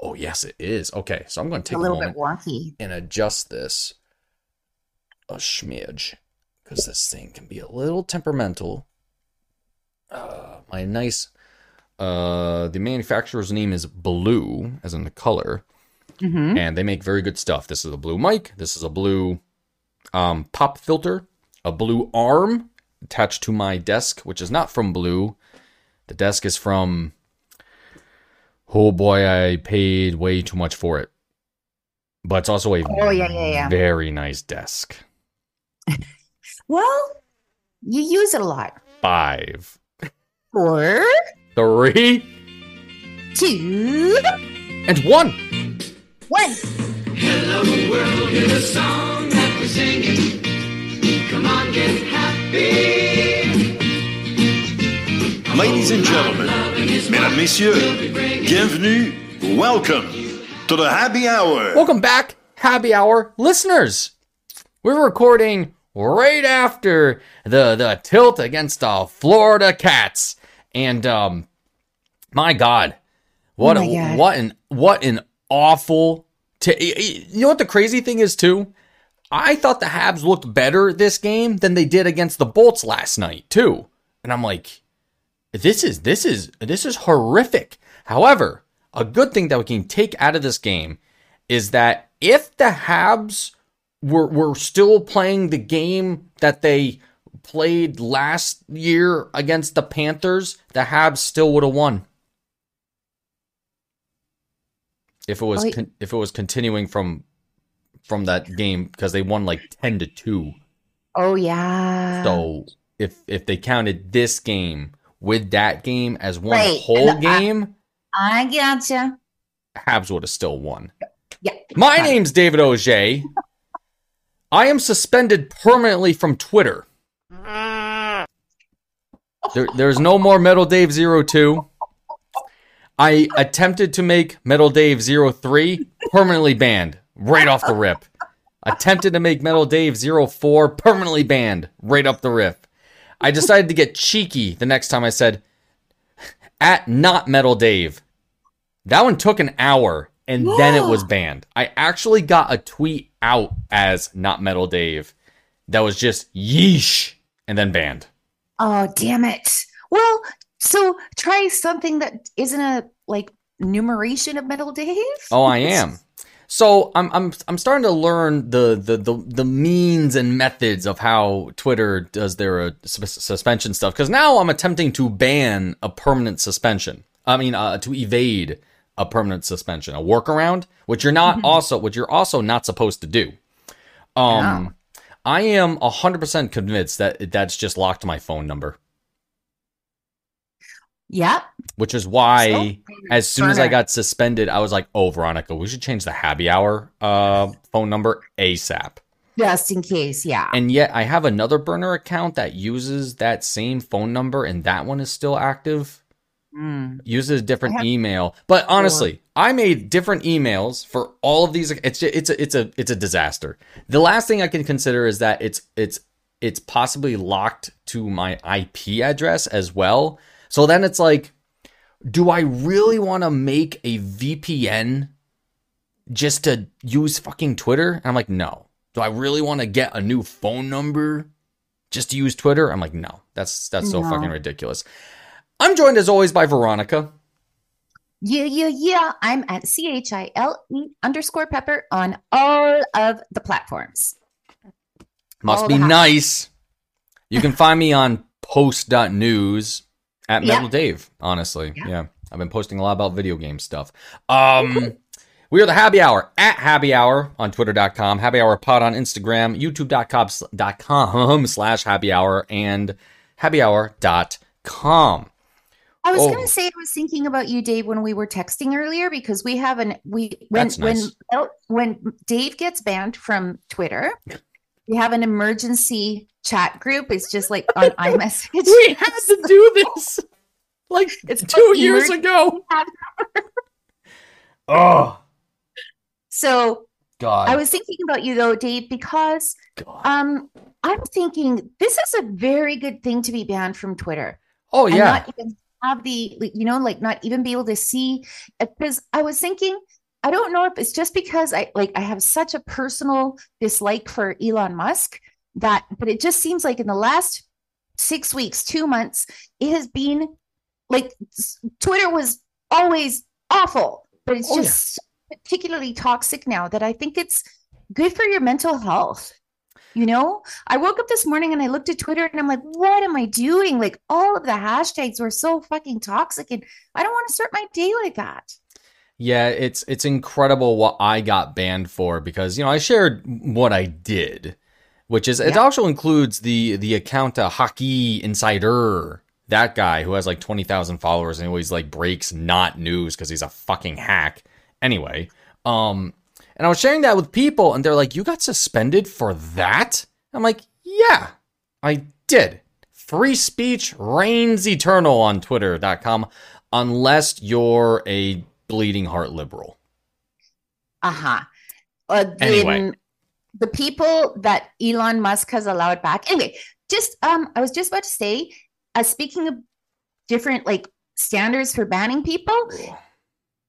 Oh yes, it is. Okay, so I'm going to take a a, little moment bit wonky. and adjust this a smidge because this thing can be a little temperamental. Uh, my nice. Uh, the manufacturer's name is Blue, as in the color, hmm and they make very good stuff. This is a blue mic. This is a blue um, pop filter, a blue arm attached to my desk, which is not from Blue. The desk is from. Oh boy, I paid way too much for it. But it's also a Oh, yeah, yeah, yeah. very nice desk. Well, you use it a lot. Five, Four, three, two, and one. one. Hello world is a song that we're singing. Come on, get happy. Ladies and gentlemen, mesdames, messieurs, bienvenue, welcome to the happy hour. Welcome back, happy hour listeners. We're recording right after the the tilt against the Florida Cats, and um, my God, what Oh my a, God. what an what an awful. T- you know what the crazy thing is too? I thought the Habs looked better this game than they did against the Bolts last night too, and I'm like, this is this is this is horrific. However, a good thing that we can take out of this game is that if the Habs were were still playing the game that they played last year against the Panthers, the Habs still would have won. If it was Oh, con- if it was continuing from from that game because they won like 10 to 2. Oh yeah. So if if they counted this game with that game as one Right, whole and game, I gotcha. Habs would have still won. Yeah. My name's David Auger. I am suspended permanently from Twitter. There, there's no more Metal Dave 02. I attempted to make Metal Dave 03 permanently banned right off the rip. Attempted to make Metal Dave 04 permanently banned right up the rip. I decided to get cheeky the next time I said at not Metal Dave. That one took an hour and then it was banned. I actually got a tweet out as not Metal Dave that was just yeesh and then banned. Oh damn it. Well, so try something that isn't a like numeration of metal Dave. Oh, I am. So I'm I'm I'm starting to learn the the the, the means and methods of how Twitter does their uh, sus- suspension stuff because now I'm attempting to ban a permanent suspension. I mean, uh, to evade a permanent suspension, a workaround, which you're not also which you're also not supposed to do. Um, I am hundred percent convinced that that's just locked my phone number, Yep. which is why. So, as soon as I got suspended, I was like, "Oh, Veronica, we should change the happy hour uh, phone number ASAP." just in case, yeah. And yet, I have another burner account that uses that same phone number, and that one is still active. Mm. Uses a different have email, but honestly, I made different emails for all of these. It's just, it's a it's a it's a disaster. The last thing I can consider is that it's it's it's possibly locked to my IP address as well. So then it's like, do I really want to make a VPN just to use fucking Twitter? And I'm like, no. Do I really want to get a new phone number just to use Twitter? I'm like, no. That's that's so No. fucking ridiculous. I'm joined as always by Veronica. Yeah, yeah, yeah. I'm at C H I L E underscore pepper on all of the platforms. Must All be nice. You can find me on post.news at Yeah. Metal Dave, honestly. Yeah. Yeah. I've been posting a lot about video game stuff. Um we are the Happy Hour at Happy Hour on Twitter.com, Happy Hour Pod on Instagram, YouTube.com slash Happy Hour, and Happy happyhour.com. I was Oh. gonna say I was thinking about you, Dave, when we were texting earlier because we have an we when nice. when when Dave gets banned from Twitter, we have an emergency chat group. It's just like on iMessage. We had to do this like It's two years ago. oh, So God. I was thinking about you though, Dave, because God. um I'm thinking this is a very good thing to be banned from Twitter. Oh, I'm yeah. not even have the, you know, like not even be able to see. Because I was thinking, I don't know if it's just because I like I have such a personal dislike for Elon Musk that, but it just seems like in the last six weeks, two months, it has been like Twitter was always awful, but it's Oh, yeah. just particularly toxic now that I think it's good for your mental health. You know, I woke up this morning and I looked at Twitter and I'm like, what am I doing? Like, all of the hashtags were so fucking toxic, and I don't want to start my day like that. Yeah, it's it's incredible what I got banned for because you know I shared what I did, which is it Yeah. also includes the the account uh, Hockey Insider, that guy who has like twenty thousand followers and always like breaks not news because he's a fucking hack. Anyway, um, and I was sharing that with people and they're like, "You got suspended for that?" I'm like, "Yeah, I did." Free speech reigns eternal on Twitter.com unless you're a bleeding heart liberal. Uh-huh. Uh Anyway. the people that Elon Musk has allowed back. Anyway, just um, I was just about to say, uh, speaking of different like standards for banning people.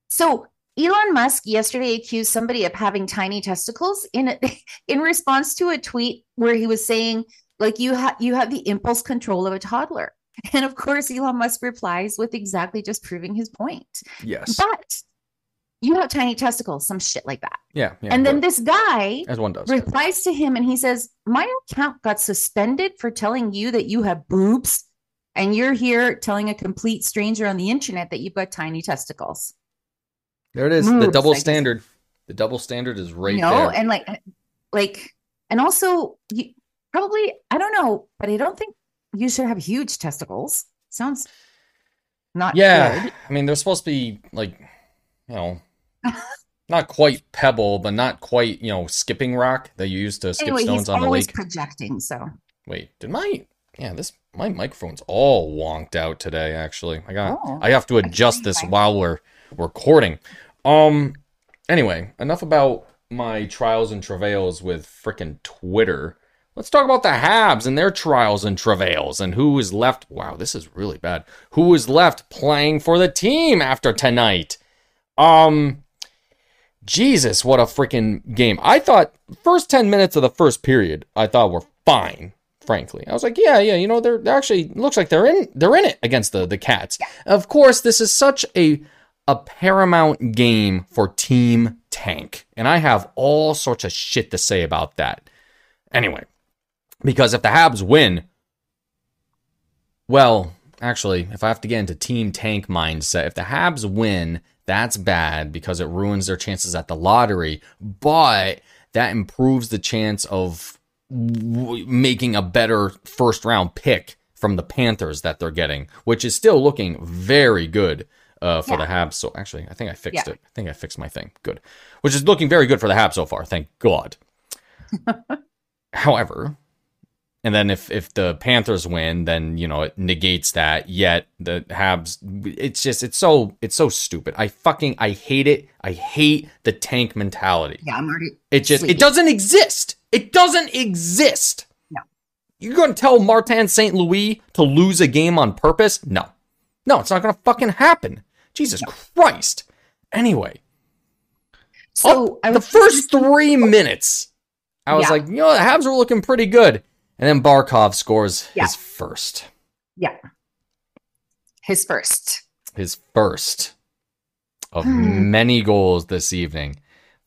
So Elon Musk yesterday accused somebody of having tiny testicles in a, in response to a tweet where he was saying like you have you have the impulse control of a toddler. And of course Elon Musk replies with exactly just proving his point. Yes. But you have tiny testicles, some shit like that. Yeah. yeah and then this guy as one does. replies to him and he says, My account got suspended for telling you that you have boobs. And you're here telling a complete stranger on the internet that you've got tiny testicles. There it is. the double standard. The double standard is right you know, there. and like, like, and also, you probably, I don't know, but I don't think you should have huge testicles. Sounds not yeah. good. I mean, they're supposed to be like, you know, not quite pebble, but not quite, you know, skipping rock that you use to skip Anyway, stones on the lake. always projecting. So, Wait, did my yeah this my microphone's all wonked out today? Actually, I got Oh, I have to adjust this while we're recording. Um. Anyway, enough about my trials and travails with frickin' Twitter. Let's talk about the Habs and their trials and travails and who is left. Wow, this is really bad. Who is left playing for the team after tonight? Um. Jesus, what a freaking game. I thought first 10 minutes of the first period I thought were fine, frankly. I was like, yeah, yeah, you know, they're, they're actually looks like they're in they're in it against the the Cats. Of course, this is such a a paramount game for Team Tank, and I have all sorts of shit to say about that. Anyway, because if the Habs win, well, actually, if I have to get into Team Tank mindset, if the Habs win, that's bad because it ruins their chances at the lottery, but that improves the chance of w- making a better first round pick from the Panthers that they're getting, which is still looking very good uh, for the Habs. So actually, I think I fixed Yeah. it. I think I fixed my thing. Good. Which is looking very good for the Habs so far. Thank God. However, and then if if the Panthers win, then you know it negates that. Yet the Habs, it's just it's so it's so stupid. I fucking I hate it. I hate the tank mentality. yeah, I'm already. It just it doesn't exist. It doesn't exist. No. You're going to tell Martin St. Louis to lose a game on purpose? No. No, it's not going to fucking happen. Jesus Christ. Anyway, So oh, I the first three minutes, I was Yeah. like, you know, the Habs were looking pretty good. And then Barkov scores Yeah. his first. yeah, his first. His first of hmm. many goals this evening.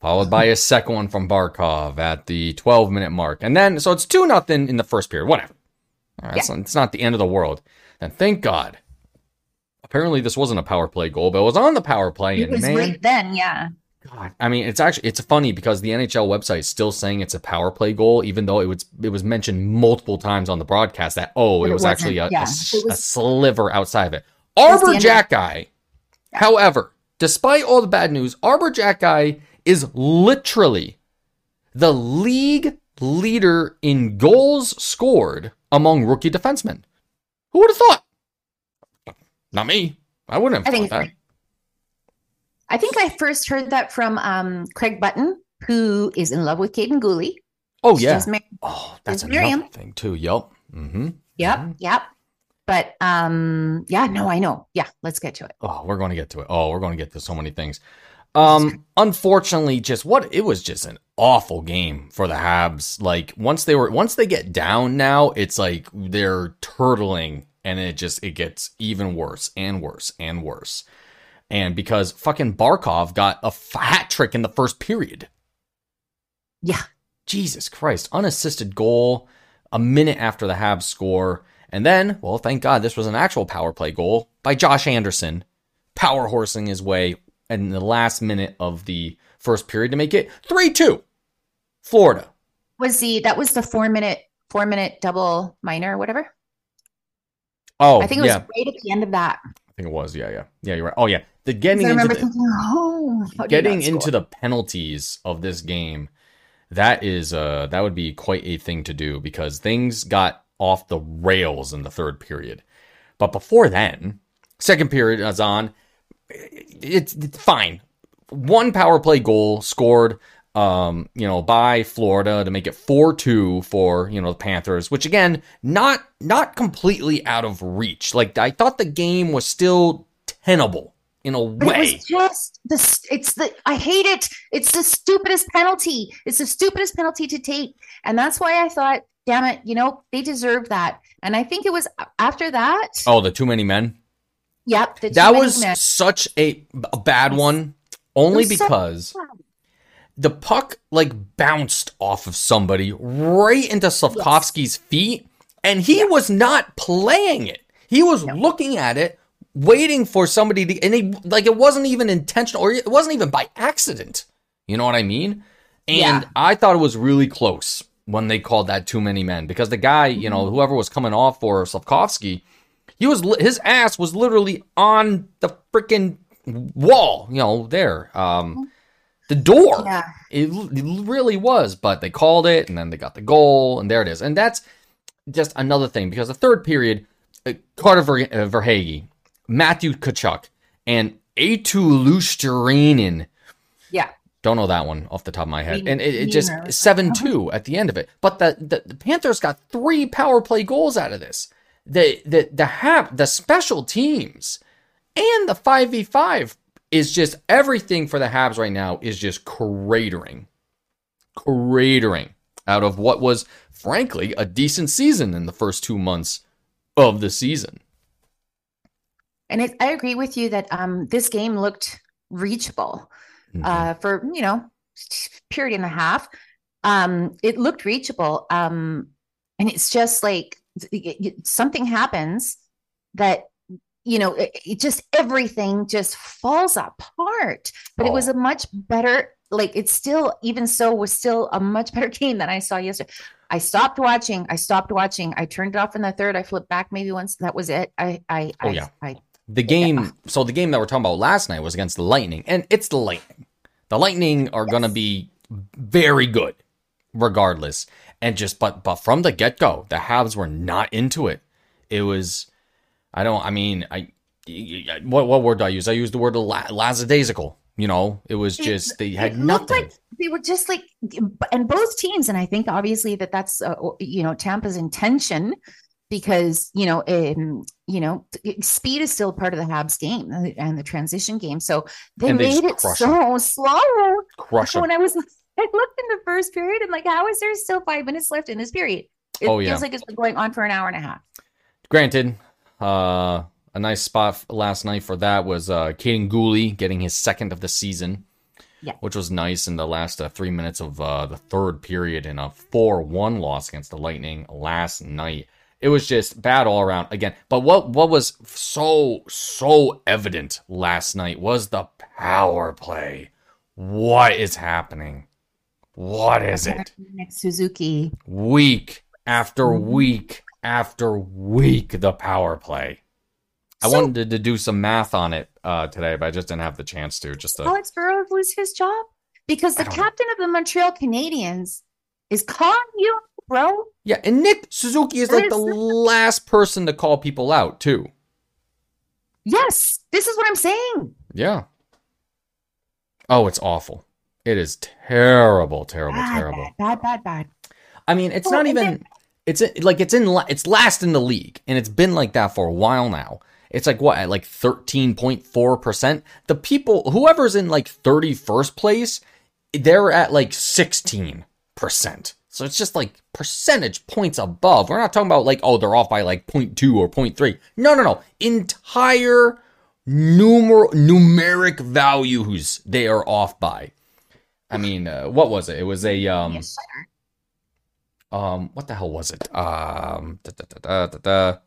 Followed by a second one from Barkov at the 12 minute mark. And then, so it's 2 nothing in the first period. Whatever. All right, it's, not, it's not the end of the world. And thank God. Apparently, this wasn't a power play goal, but it was on the power play. It was man, right then, yeah. God, I mean, it's actually it's funny because the NHL website is still saying it's a power play goal, even though it was it was mentioned multiple times on the broadcast that oh, it it was actually a, yeah. a It a sliver outside of it. Arber of- Jack guy, however, despite all the bad news, Arber Xhekaj is literally the league leader in goals scored among rookie defensemen. Who would have thought? Not me. I wouldn't I have think thought that. I think I first heard that from um, Craig Button, who is in love with Kaiden Guhle. Oh yeah. Oh, that's another thing too. Yep. Mm-hmm. Yep, Mhm. yep. But um, yeah, no, I know. Yeah, let's get to it. Oh, we're going to get to it. Oh, we're going to get to so many things. Um, unfortunately, just what it was just an awful game for the Habs. Like once they were once they get down now, it's like they're turtling and it just it gets even worse and worse and worse. And because fucking Barkov got a hat trick in the first period. Yeah. Jesus Christ, unassisted goal a minute after the Habs score. And then, well, thank God this was an actual power play goal by Josh Anderson, power horsing his way in the last minute of the first period to make it 3 2. Florida. Was the that was the four minute four minute double minor or whatever? Oh, I think it was yeah. right at the end of that. I think it was. Yeah, yeah. Yeah, you're right. Oh, yeah. The getting into the, thinking, oh, how did he getting into the penalties of this game that is uh that would be quite a thing to do because things got off the rails in the third period. But before then second period is on. It's, it's fine. One power play goal scored um you know by Florida to make it 4-2 for you know the Panthers which again not not completely out of reach. Like I thought the game was still tenable in a way it was just the it's the I hate it. It's the stupidest penalty. It's the stupidest penalty to take, and that's why I thought, damn it, you know they deserve that. And I think it was after that. oh the too many men Yep, the that many was men. such a, a bad one only was so because the puck like bounced off of somebody right into Slafkovsky's feet and he was not playing it he was No. looking at it waiting for somebody to and he like it wasn't even intentional or it wasn't even by accident you know what i mean and Yeah. i thought it was really close when they called that too many men because the guy you know Mm-hmm. whoever was coming off for Slafkovsky he was his ass was literally on the freaking wall, you know, there. Um the door. Yeah. It, it really was, but they called it and then they got the goal and there it is. And that's just another thing because the third period uh, Carter Ver- uh, Verhaeghe, Matthew Tkachuk and Eetu Luostarinen Yeah. don't know that one off the top of my head. Me- And it, it just 7 2 at the end of it. But the, the, the Panthers got three power play goals out of this. The the the hap the special teams and the 5v5 is just everything for the Habs right now is just cratering. Cratering out of what was frankly a decent season in the first 2 months of the season. And it, I agree with you that um, this game looked reachable Mhm. uh, for you know period and a half. Um, it looked reachable, um, and it's just like it- it- something happens that you know it, it just everything just falls apart. But it was Oh. a much better. Like it's still, even so, was still a much better game than I saw yesterday. I stopped watching. I stopped watching. I turned it off in the third. I flipped back maybe once. That was it. I, I, Oh, I, yeah. I, The game, so the game that we're talking about last night was against the Lightning, and it's the Lightning. The Lightning are going to be very good, regardless. And just, but, but from the get go, the Habs were not into it. It was, I don't, I mean, I, what what word do I use? I used the word la- lackadaisical. You know, it was just they had nothing. like they were just like and both teams and i think obviously that that's uh, you know tampa's intention because you know um, you know speed is still part of the habs game uh, and the transition game so they they made it so slow Crush when i was i looked in the first period i'm like how is there still five minutes left in this period it Oh, yeah. feels like it's been going on for an hour and a half Granted, uh, a nice spot last night for that was uh, Kaiden Guhle getting his second of the season, Yeah. which was nice in the last uh, three minutes of uh, the third period in a 4 1 loss against the Lightning last night. It was just bad all around again. But what, what was so, so evident last night was the power play. What is happening? What is it? next suzuki week after Mhm. week after week the power play. I So- wanted to do some math on it uh, today, but I just didn't have the chance to. Just to, Alex Burrows lose his job because the don't know. captain of the Montreal Canadiens is calling you, bro. yeah, and Nick Suzuki is like the last person to call people out too. Yes, this is what I'm saying. Yeah. Oh, it's awful. It is terrible, terrible, Bad, terrible. bad, bad, bad, bad. I mean, it's Well, not even. then- It's like it's in it's last in the league, and it's been like that for a while now. It's like what at like thirteen point four percent. The people whoever's in like thirty first place, they're at like sixteen percent. So it's just like percentage points above. We're not talking about like oh they're off by like 0.2 or 0.3. No, no, no. Entire numer numeric values they are off by. I mean, uh, what was it? It was a um Yes, um what the hell was it um da, da, da,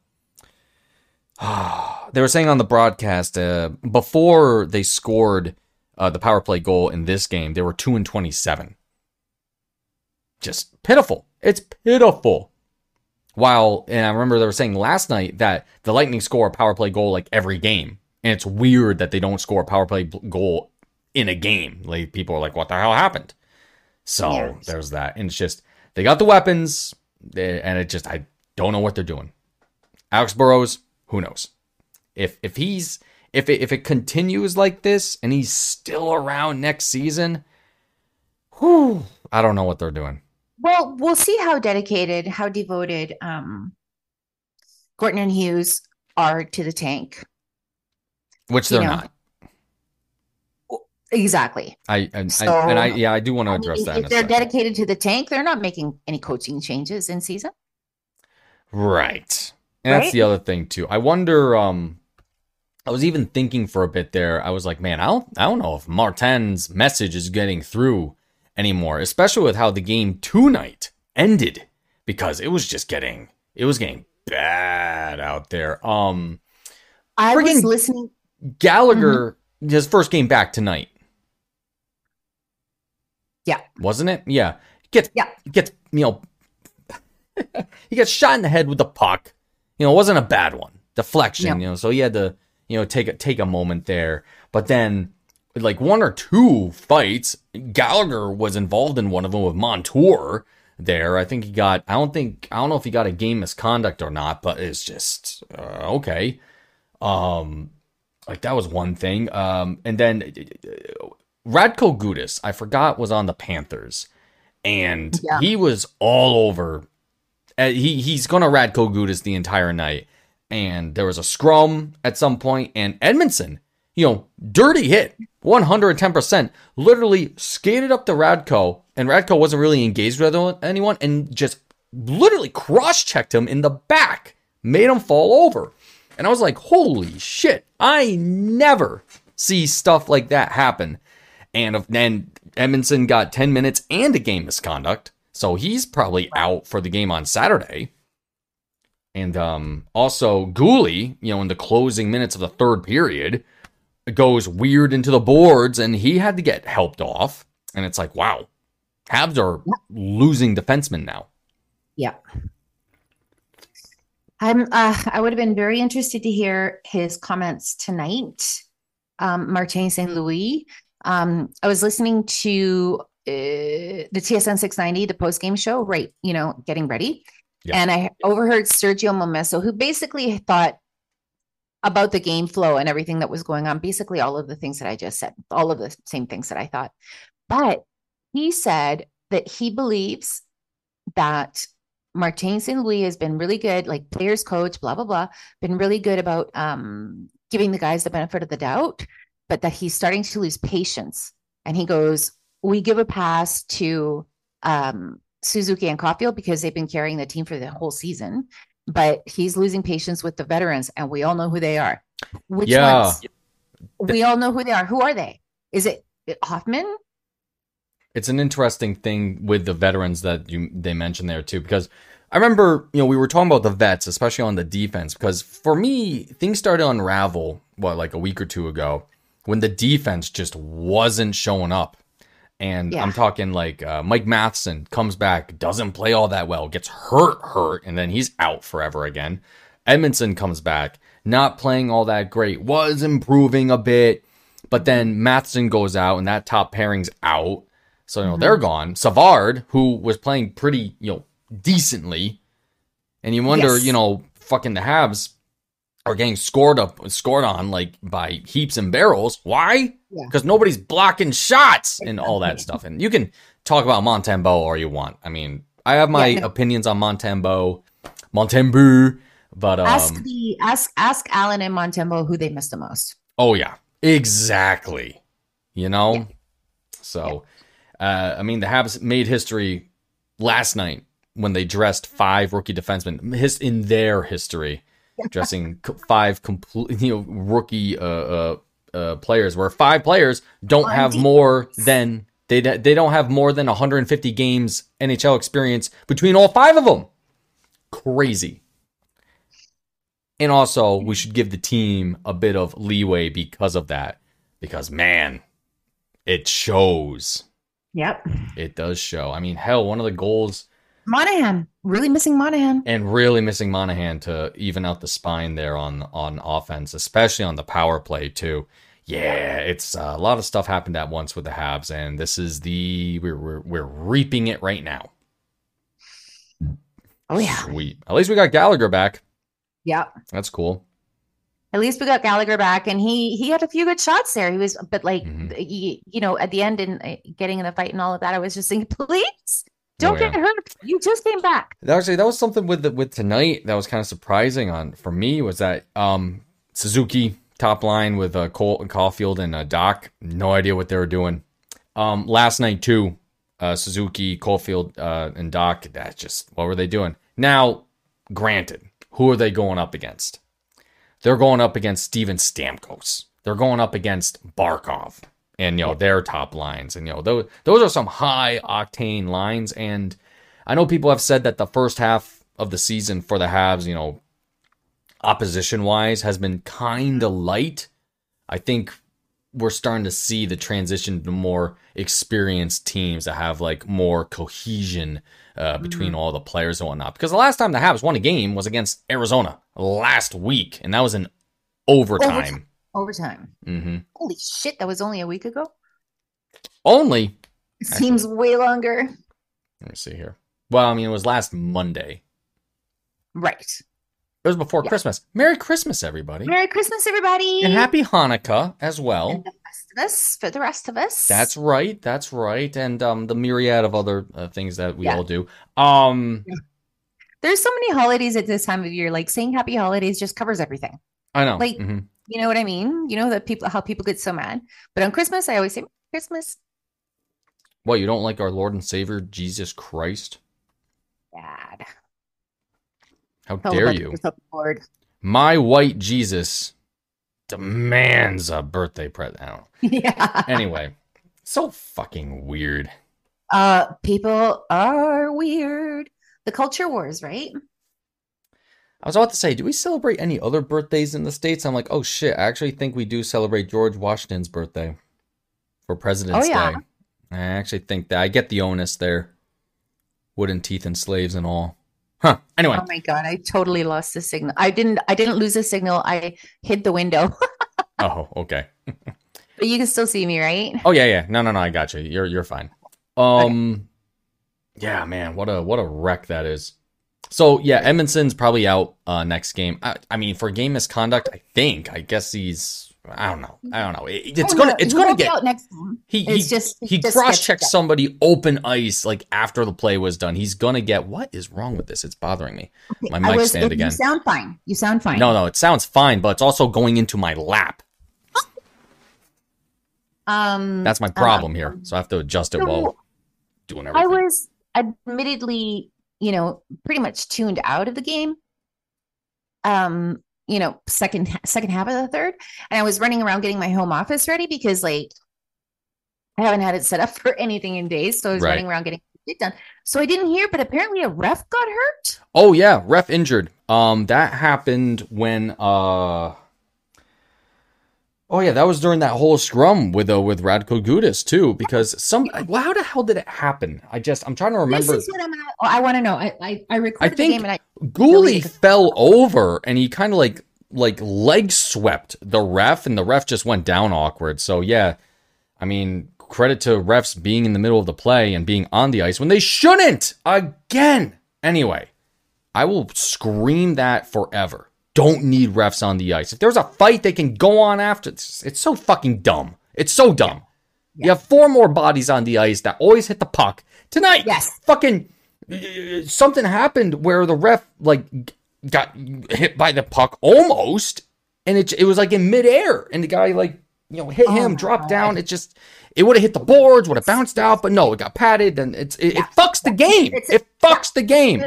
they were saying on the broadcast uh, before they scored uh, the power play goal in this game they were 2 and 27 just pitiful. It's pitiful. While and i remember they were saying last night that the lightning score a power play goal like every game. And it's weird that they don't score a power play goal in a game. Like people are like what the hell happened? So Yes. there's that. And it's just they got the weapons and it just i don't know what they're doing. Alex burrows who knows? If if he's if it, if it continues like this and he's still around next season whew, i don't know what they're doing Well, we'll see how dedicated, how devoted um Gorton and Hughes are to the tank. which they're know, not Exactly. I and, So, I and I yeah I do want to I mean, address that. if they're second. dedicated to the tank, they're not making any coaching changes in season. right, and that's the other thing too. I wonder. Um, I was even thinking for a bit there. I was like, man, I don't I don't know if Martin's message is getting through anymore, especially with how the game tonight ended because it was just getting it was getting bad out there. Um, I was listening. Gallagher his first game back tonight. Yeah. Wasn't it? Yeah. Gets Yeah. gets you know he gets shot in the head with the puck. You know, it wasn't a bad one. Deflection, No. you know, so he had to, you know, take a take a moment there. But then like one or two fights, Gallagher was involved in one of them with Montour there. I think he got I don't think I don't know if he got a game misconduct or not, but it's just uh, okay. Um like that was one thing. Um, and then Radko Gudas, I forgot, was on the Panthers, and Yeah. he was all over. Uh, he he's gonna Radko Gudas the entire night, and there was a scrum at some point, and Edmundson, you know, dirty hit, one hundred and ten percent, literally skated up to Radko, and Radko wasn't really engaged with anyone, and just literally cross checked him in the back, made him fall over. And I was like, holy shit, I never see stuff like that happen. And then Edmundson got 10 minutes and a game misconduct. So he's probably out for the game on Saturday. And um, also, Guhle, you know, in the closing minutes of the third period, goes weird into the boards and he had to get helped off. And it's like, wow, Habs are losing defensemen now. Yeah. I'm uh I would have been very interested to hear his comments tonight. Um Martin St. Louis. Um I was listening to uh, the TSN 690, the post game show, right, you know, getting ready. Yeah. And I overheard Sergio Momesso, who basically thought about the game flow and everything that was going on, basically all of the things that I just said, all of the same things that I thought. But he said that he believes that Martin St. Louis has been really good, like players coach, blah, blah, blah, been really good about um, giving the guys the benefit of the doubt, but that he's starting to lose patience. And he goes, We give a pass to um, Suzuki and Caufield because they've been carrying the team for the whole season, but he's losing patience with the veterans, and we all know who they are. Which Yeah. ones? We all know who they are. Who are they? Is it Hoffman? it's an interesting thing with the veterans that you they mentioned there too because I remember you know we were talking about the vets especially on the defense because for me things started to unravel what like a week or two ago when the defense just wasn't showing up and Yeah. I'm talking like uh, Mike Matheson comes back doesn't play all that well gets hurt hurt and then he's out forever again Edmundson comes back not playing all that great was improving a bit but then Matheson goes out and that top pairing's out so you know they're gone. Savard, who was playing pretty, you know, decently, and you wonder, Yes. you know, fucking the Habs are getting scored up, scored on like by heaps and barrels. Why? Yeah. Because nobody's blocking shots and all that stuff. And you can talk about Montembeault all you want. I mean, I have my Yeah, opinions on Montembeault, Montembeault, but um, ask the ask ask Allen and Montembeault who they missed the most. Oh yeah, exactly. You know, Yeah. so uh, I mean, the Habs made history last night when they dressed five rookie defensemen his in their history, dressing five complete you know rookie uh, uh, uh, players, where five players don't have more than they they don't have more than 150 games NHL experience between all five of them. Crazy. And also, we should give the team a bit of leeway because of that. Because, man, it shows. Yep. It does show. I mean, hell, one of the goals, Monahan. Really missing Monahan. and really missing Monahan to even out the spine there on on offense, especially on the power play too. Yeah, it's uh, a lot of stuff happened at once with the Habs, and this is the we're we're, we're reaping it right now. Oh yeah. Sweet. At least we got Gallagher back. Yep. That's cool. At least we got Gallagher back, and he he had a few good shots there. He was, but like Mhm. he, you know, at the end and uh, getting in the fight and all of that, I was just thinking, please don't Oh, yeah. get hurt. You just came back. Actually, that was something with the, with tonight that was kind of surprising on for me was that um Suzuki top line with uh, Cole and Caufield and uh, Dach. No idea what they were doing. Um, last night too, uh, Suzuki, Caufield, uh, and Dach. That's just what were they doing? Now, granted, who are they going up against? They're going up against Steven Stamkos. They're going up against Barkov and you know their top lines, and you know those those are some high octane lines. And I know people have said that the first half of the season for the Habs, you know, opposition wise, has been kind of light. I think we're starting to see the transition to more experienced teams that have like more cohesion uh, between all the players and whatnot. Because the last time the Habs won a game was against Arizona last week, and that was in overtime. Overtime. hmm Holy shit, that was only a week ago. Only, It seems way longer. let me see here. Well, I mean, it was last Monday. Right. It was before Yeah. Christmas. Merry Christmas, everybody. Merry Christmas, everybody. And happy Hanukkah as well. And the rest of us, for the rest of us. That's right. That's right. And um, the myriad of other uh, things that we Yeah. all do. Um, There's so many holidays at this time of year. Like saying happy holidays just covers everything. I know. Like- Mhm. You know what I mean? You know that people how people get so mad. But on Christmas, I always say Christmas. What you don't like our Lord and Savior Jesus Christ? Bad. How Tell dare you? Lord. My white Jesus demands a birthday present. I don't know. yeah. Anyway, so fucking weird. Uh, people are weird. The culture wars, right? I was about to say, do we celebrate any other birthdays in the states? I'm like, oh shit, I actually think we do celebrate George Washington's birthday for President's Oh, yeah. Day. I actually think that I get the onus there. Wooden teeth and slaves and all. Huh. Anyway, Oh my god, I totally lost the signal. I didn't. I didn't lose the signal. I hid the window, oh, okay. but you can still see me, right? Oh yeah, yeah. No, no, no. I got you. You're you're fine. Um, yeah, man. What a what a wreck that is. So yeah, Edmundson's probably out uh, next game. I, I mean, for game misconduct, I think. I guess he's. I don't know. I don't know. It- it's Oh, gonna no, it's gonna get. out next time. He he, just- he it cross checked somebody open ice like after the play was done. He's gonna get. What is wrong with this? It's bothering me. My mic was- stand You again. sound fine. You sound fine. No, no, it sounds fine, but it's also going into my lap. Um, That's my problem here. So I have to adjust it so while doing everything. I was admittedly, you know, pretty much tuned out of the game. Um, you know, second second half of the third, and I was running around getting my home office ready because like I haven't had it set up for anything in days, so I was Right. running around getting it done. So I didn't hear, but apparently a ref got hurt. Oh yeah, ref injured. Um, that happened when uh. Oh yeah, that was during that whole scrum with uh, with Radko Gudas too. Because some, well, how the hell did it happen? I just, I'm trying to remember. This is what I'm at. Oh, I want to know. I I, I recorded think- the game and I Guhle fell over and he kind of like like leg swept the ref, and the ref just went down awkward. So yeah, I mean, credit to refs being in the middle of the play and being on the ice when they shouldn't again. Anyway, I will scream that forever. Don't need refs on the ice. If there's a fight, they can go on after. It's, it's so fucking dumb. It's so dumb. You have four more bodies on the ice that always hit the puck. Tonight, Yes. fucking uh, something happened where the ref like got hit by the puck almost, and it it was like in midair, and the guy like you know hit Oh him, dropped God. down. It just it would have hit the boards, would have bounced out, but no, it got padded, and it's it, it fucks the game. It's- It fucks the game.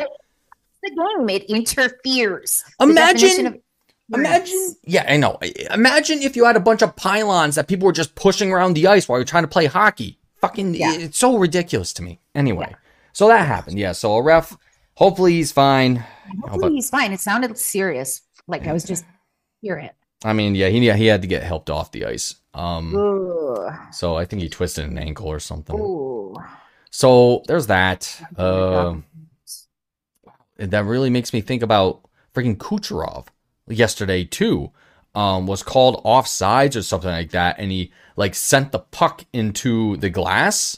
The game it interferes. Imagine- of Imagine, yeah, I know. Imagine if you had a bunch of pylons that people were just pushing around the ice while you're trying to play hockey. Fucking, Yeah. it's so ridiculous to me. Anyway, so that happened. Yeah, so a ref. Hopefully he's fine. You know, Hopefully but he's fine. It sounded serious. Like I was just hear it. I mean, yeah, he he had to get helped off the ice. Um, Ooh. so I think he twisted an ankle or something. Ooh. So there's that. Um, and that really makes me think about freaking Kucherov yesterday too. Um, was called offsides or something like that, and he like sent the puck into the glass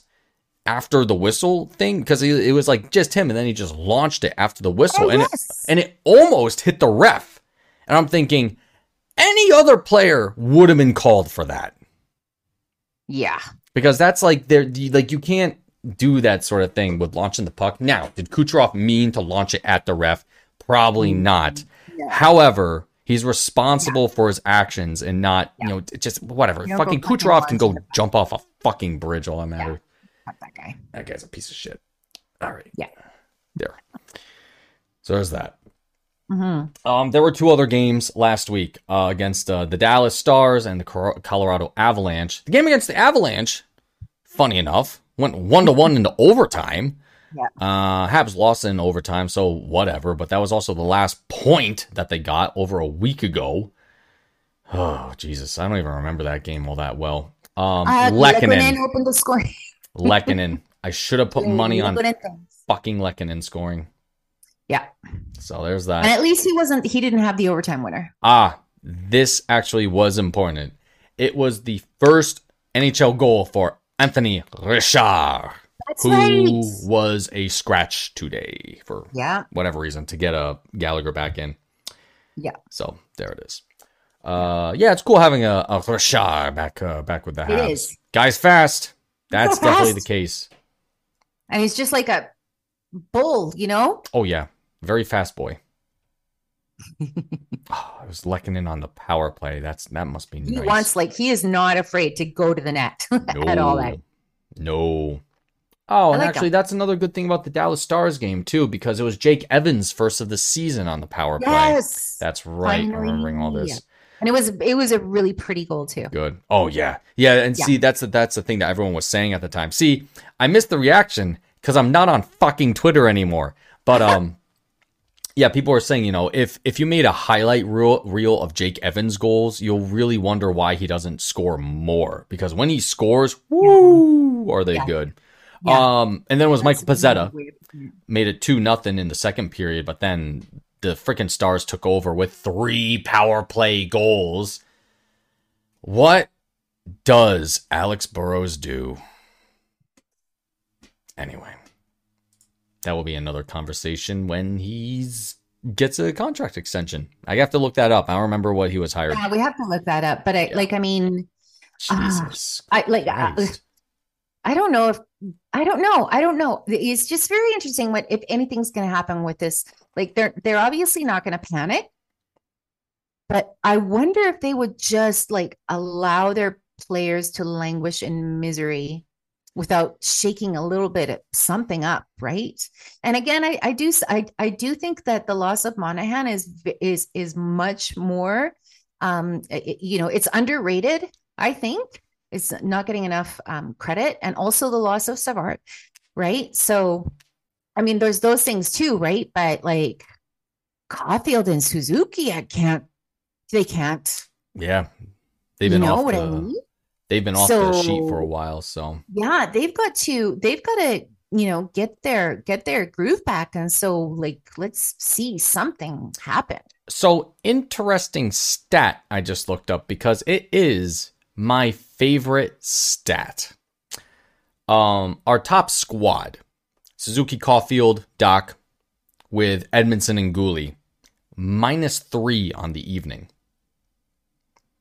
after the whistle thing because it was like just him, and then he just launched it after the whistle, Oh, and it and it almost hit the ref. And I'm thinking, any other player would have been called for that Yeah. because that's like there like you can't do that sort of thing with launching the puck. Now, did Kucherov mean to launch it at the ref? Probably not. No. However, he's responsible for his actions and not, you know, just whatever. Fucking Kucherov can go jump off a fucking bridge all that matter. That guy. That guy's a piece of shit. All right. Yeah. There. So there's that. hmm Um, there were two other games last week uh, against uh, the Dallas Stars and the Colorado Avalanche. The game against the Avalanche, funny enough, went one to one into overtime. Yeah. Uh, Habs lost in overtime, so whatever. But that was also the last point that they got over a week ago. Oh Jesus, I don't even remember that game all that well. Um, Uh, opened the scoring. Lehkonen. I should have put money on fucking Lehkonen scoring. Yeah. So there's that. And at least he wasn't. He didn't have the overtime winner. Ah, this actually was important. It was the first NHL goal for Anthony Richard, That's who right. was a scratch today for Yeah. whatever reason to get a Gallagher back in. Yeah. So there it is. Uh, yeah, it's cool having a, a Richard back uh, back with the It is. Guy's fast. That's so definitely fast. the case. And he's just like a bull, you know. Oh yeah, very fast boy. Oh, I was lecking in on the power play. That's that must be He nice. wants like he is not afraid to go to the net at all. That No. Oh, and like actually, that. that's another good thing about the Dallas Stars game too, because it was Jake Evans' first of the season on the power play. yes, That's right. I'm remembering all Finally. this. and it was it was a really pretty goal too. Good. Oh yeah, yeah. And Yeah. see, that's the, that's the thing that everyone was saying at the time. See, I missed the reaction because I'm not on fucking Twitter anymore. But um, yeah, people are saying, you know, if if you made a highlight reel reel of Jake Evans' goals, you'll really wonder why he doesn't score more. Because when he scores, woo, are they Yeah. good? Yeah. Um, and then it was Michael That's Pezzetta weird. made it two nothing in the second period, but then the freaking Stars took over with three power play goals. What does Alex Burrows do? Anyway, that will be another conversation when he's gets a contract extension. I have to look that up. I don't remember what he was hired. Yeah, we have to look that up. But I Yeah. like, I mean, Jesus, I like, uh, I don't know if I don't know. I don't know. It's just very interesting what if anything's going to happen with this. Like they're they're obviously not going to panic. But I wonder if they would just like allow their players to languish in misery without shaking a little bit of something up, right? And again, I I do I I do think that the loss of Monahan is is is much more um i- i- you know, it's underrated, I think it's not getting enough um, credit and also the loss of Savard, right? So, I mean, there's those things too, right? But like Caufield and Suzuki, I can't, they can't, yeah, they've you know off what the I mean? They've been off the sheet for a while. So Yeah, they've got to, they've got to, you know, get their, get their groove back. And so like, let's see something happen. So interesting stat I just looked up because it is my favorite stat. Um, our top squad: Suzuki, Caufield, Dach, with Edmundson and Guhle, minus three on the evening,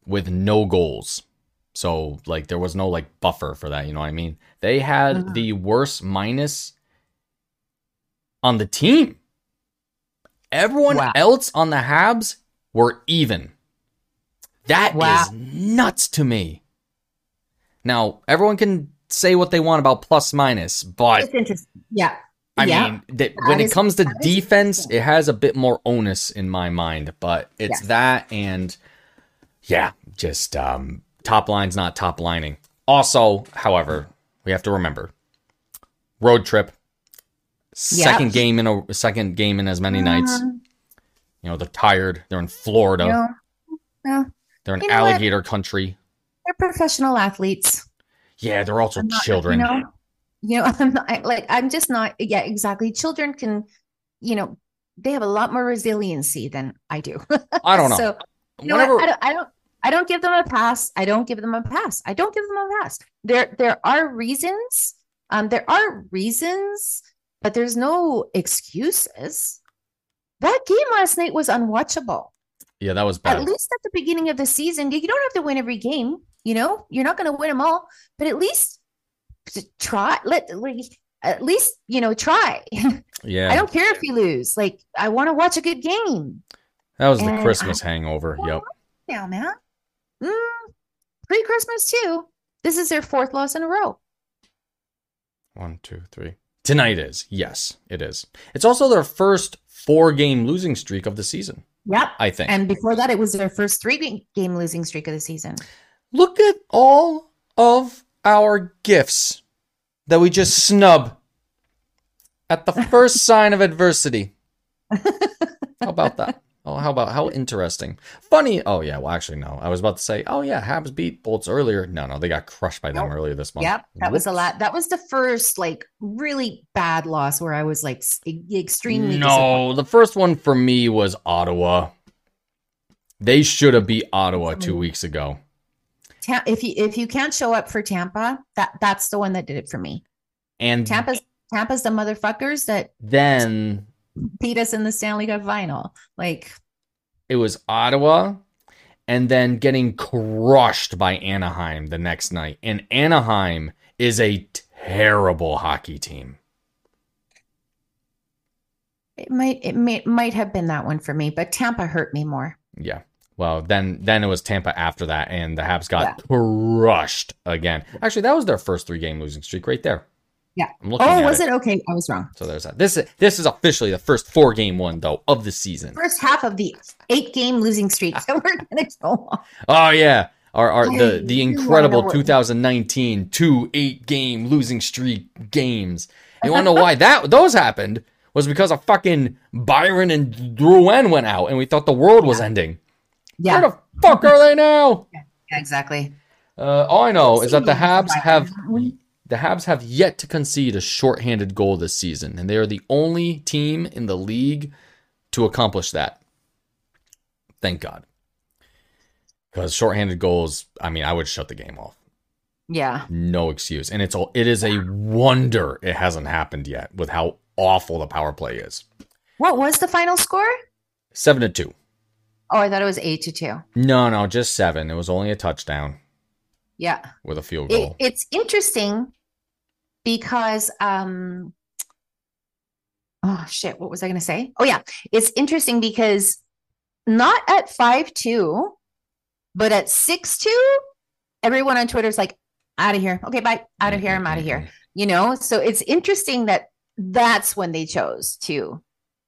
with no goals. So like there was no like buffer for that. You know what I mean? They had Mhm. the worst minus on the team. Everyone Wow. else on the Habs were even. That is Wow. nuts to me. Now, everyone can say what they want about plus minus, but It's interesting. Yeah. I yeah. mean, that when That it is- comes to defense, it has a bit more onus in my mind. But it's Yes. that and yeah, just um, top line's not top lining. Also, however, we have to remember road trip, second game in a second game in as many nights. Um, You know, they're tired. They're in Florida. no, no, They're in You know what? alligator country. they're professional athletes. Yeah, they're also not- children. You know, you know, I'm not I- like I'm just not. Yeah, exactly. Children can, you know, they have a lot more resiliency than I do. I don't know. So you know Whenever- what? I don't, I don't. I don't give them a pass. I don't give them a pass. I don't give them a pass. There, there are reasons. Um, there are reasons, but there's no excuses. That game last night was unwatchable. yeah, that was bad. At least at the beginning of the season, you don't have to win every game. You know, you're not going to win them all, but at least try. Let like, at least you know try. Yeah, I don't care if you lose. Like I want to watch a good game. that was the and Christmas hangover. Yep. Now, man, mm, pre-Christmas too. This is their fourth loss in a row. One, two, three. Tonight is. Yes, it is. It's also their first four game losing streak of the season, Yep. I think. And before that, it was their first three game losing streak of the season. Look at all of our gifts that we just snub at the first sign of adversity. How about that? Oh, how about how interesting? Funny. Oh yeah. Well, actually, no. I was about to say, oh yeah, Habs beat Bolts earlier. No, no, they got crushed by them Nope. earlier this month. Yep. That was a lot. That was the first like really bad loss where I was like extremely. No, the first one for me was Ottawa. They should have beat Ottawa two weeks ago. If you if you can't show up for Tampa, that that's the one that did it for me. And Tampa's Tampa's the motherfuckers that then beat us in the Stanley Cup final. Like it was Ottawa and then getting crushed by Anaheim the next night. And Anaheim is a terrible hockey team. it might it may, might have been that one for me, but Tampa hurt me more. Yeah. Well, then then it was Tampa after that and the Habs got crushed again. Actually, that was their first three game losing streak right there. Yeah. I'm looking Oh, was it. it okay? I was wrong. So there's that. This is this is officially the first four game one though of the season. First half of the eight game losing streak that we're gonna go on. Oh yeah. Our, our the the incredible 2019 two eight game losing streak games. You want to know why that those happened? Was because of fucking Byron and Drouin went out, and we thought the world was ending. Yeah, Where the fuck are they now? yeah, exactly. Uh, all I know is that the Habs have? The Habs have yet to concede a shorthanded goal this season, and they are the only team in the league to accomplish that. Thank God. Because shorthanded goals, I mean, I would shut the game off. Yeah. No excuse. And it's all it is a wonder it hasn't happened yet with how awful the power play is. What was the final score? Seven to two. Oh, I thought it was eight to two. No, no, just seven. It was only a touchdown Yeah. with a field It, goal. it's interesting because um oh shit, what was I gonna say? Oh yeah, it's interesting because not at five two, but at six two, everyone on Twitter's like, out of here. Okay, bye. Out of here. I'm out of here. You know, so it's interesting that that's when they chose to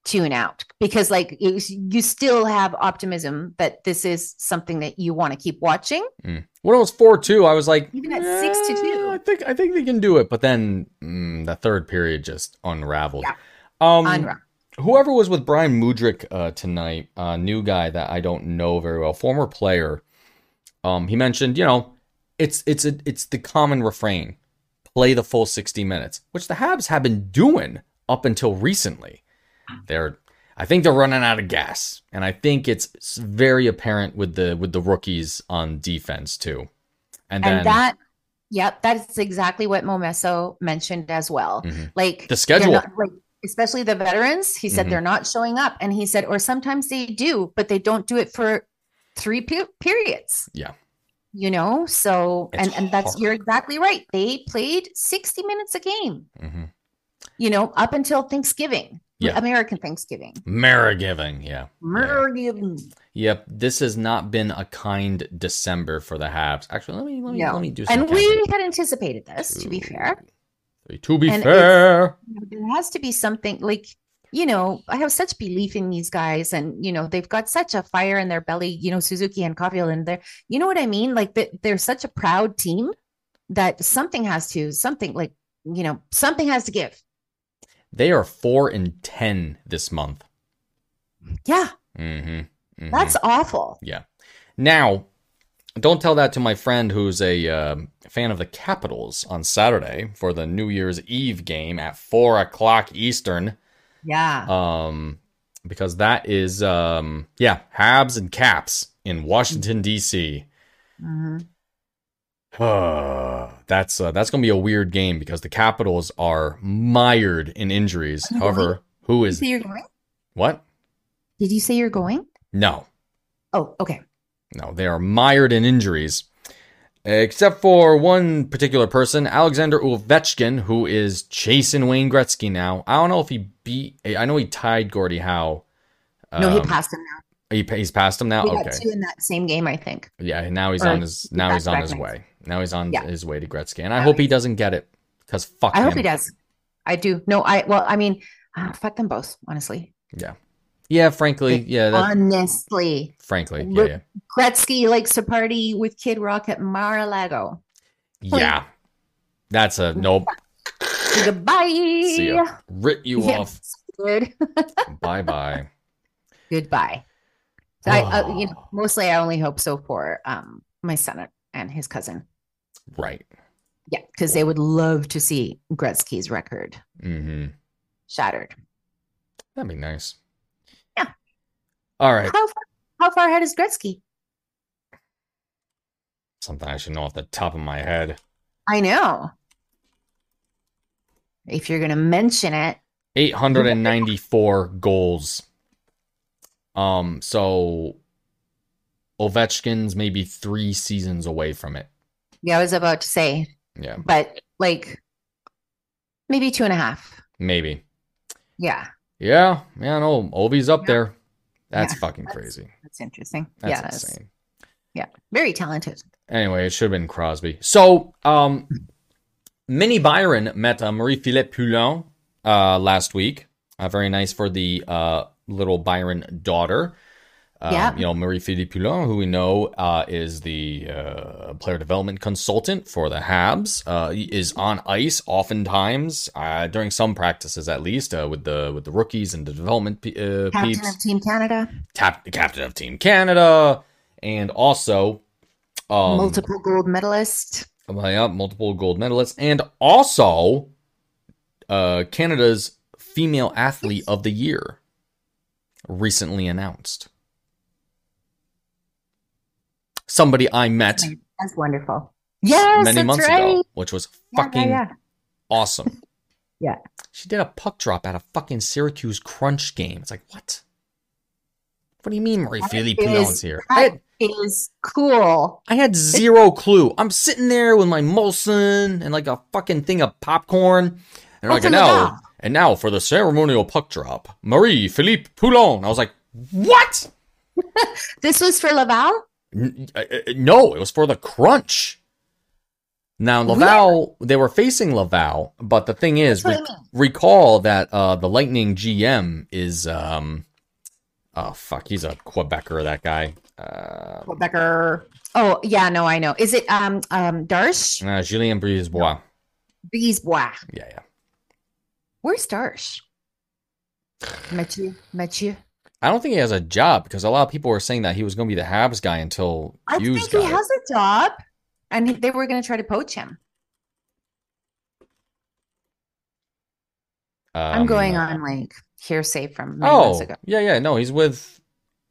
tune out because like you, you still have optimism that this is something that you want to keep watching. Mm. When it was four two, I was like, Even at six to two. "Eh, I think I think they can do it. But then mm, the third period just unraveled. Yeah. Um, Unra- whoever was with Brian Mudrick uh, tonight, uh, new guy that I don't know very well, former player. Um, he mentioned, you know, it's it's a, it's the common refrain: play the full sixty minutes, which the Habs have been doing up until recently. They're, I think they're running out of gas, and I think it's very apparent with the with the rookies on defense too. And then and that yep that's exactly what momesso mentioned as well Mhm. like The schedule. not- like especially the veterans he said Mhm. they're not showing up and he said or sometimes they do but they don't do it for three pe- periods Yeah. you know so It's and and that's hard. you're exactly right they played 60 minutes a game Mhm. you know, up until Thanksgiving, Yeah. American Thanksgiving. Marigiving, yeah. American. Yep, this has not been a kind December for the Habs. Actually, let me let me No. let me do And counting. we had anticipated this, to be fair. To be And fair, There has to be something like, you know, I have such belief in these guys, and you know, they've got such a fire in their belly. You know, Suzuki and Caufield, and they're, you know what I mean? Like they're such a proud team that something has to, something like, you know, something has to give. They are four and ten this month. Yeah, Mm-hmm. that's awful. Yeah. Now, don't tell that to my friend who's a um fan of the Capitals on Saturday for the New Year's Eve game at four o'clock Eastern. Yeah. Um, because that is um, yeah, Habs and Caps in Washington D.C. Mhm. that's uh, that's gonna be a weird game because the Capitals are mired in injuries. However, who is? Did you say you're going? what? Did you say you're going? No, Oh, okay. No, they are mired in injuries. Except for one particular person, Alexander Ovechkin, who is chasing Wayne Gretzky now. I don't know if he beat. I know he tied Gordie Howe. No, he Um, passed him now. He, he's passed him now. We Okay. got two in that same game, I think. Yeah. Now he's Or on his. Now he's on his way. Now he's on Yeah. his way to Gretzky, and I Yeah. hope he doesn't get it because fuck him. I him. hope he does. I do. No, I well, I mean, uh, fuck them both, honestly. Yeah. Yeah. Frankly, yeah. That, Honestly, frankly, yeah, yeah. Gretzky likes to party with Kid Rock at Mar-a-Lago. Yeah. That's a nope. Goodbye. See ya. Rip you Yeah, off. Good. Bye bye. Goodbye. So I, uh, you know, mostly I only hope so for um my son and his cousin. Right. Yeah, because they would love to see Gretzky's record Mm-hmm. shattered. That'd be nice. Yeah. All right. How far, how far ahead is Gretzky? Something I should know off the top of my head. I know. If you're gonna mention it, 894 goals. Um, so Ovechkin's maybe three seasons away from it. Yeah, I was about to say, Yeah, but like maybe two and a half. maybe. Yeah, Yeah, yeah, no, Ovi's up Yeah. there. That's Yeah, fucking that's- crazy. that's interesting. That's yeah, that's, insane. yeah, very talented. Anyway, it should have been Crosby. So, um, Minnie Byron met uh, Marie Philip Poulin uh, last week. Uh, very nice for the uh, little Byron daughter. Um, Yeah. You know, Marie Philip Poulin, who we know uh, is the uh, player development consultant for the Habs, uh, is on ice oftentimes uh, during some practices, at least uh, with the with the rookies and the development pe- uh, Captain peeps of Team Canada, tap, captain of Team Canada, and also um, multiple gold medalist. yeah, multiple gold medalists, and also uh, Canada's female athlete of the year recently announced. Somebody I met That's wonderful. Yes, many that's months right. ago, which was Yeah, fucking yeah, yeah. awesome. Yeah. She did a puck drop at a fucking Syracuse Crunch game. It's like, what? What do you mean Marie That Philip is- Poulin's here? I had, It is cool. I had zero clue. I'm sitting there with my Molson and like a fucking thing of popcorn. And they're like, and now, and now for the ceremonial puck drop, Marie Philip Poulin. I was like, what? This was for Laval. Uh, uh, no, it was for the crunch. Now Laval, they were facing Laval, but the thing is, re- I mean. recall that uh, the Lightning GM is, um, oh fuck, he's a Quebecer. That guy, uh, Quebecer. Oh yeah, no, I know. Is it um um Darche uh, Julien Brisebois. Brisebois? Yeah, yeah. Where's Darche? Mathieu. Mathieu. I don't think he has a job because a lot of people were saying that he was going to be the Habs guy until I Hughes think he got it. has a job, and they were going to try to poach him. I'm Um, going on like hearsay from Oh, ago. yeah, yeah. No, he's with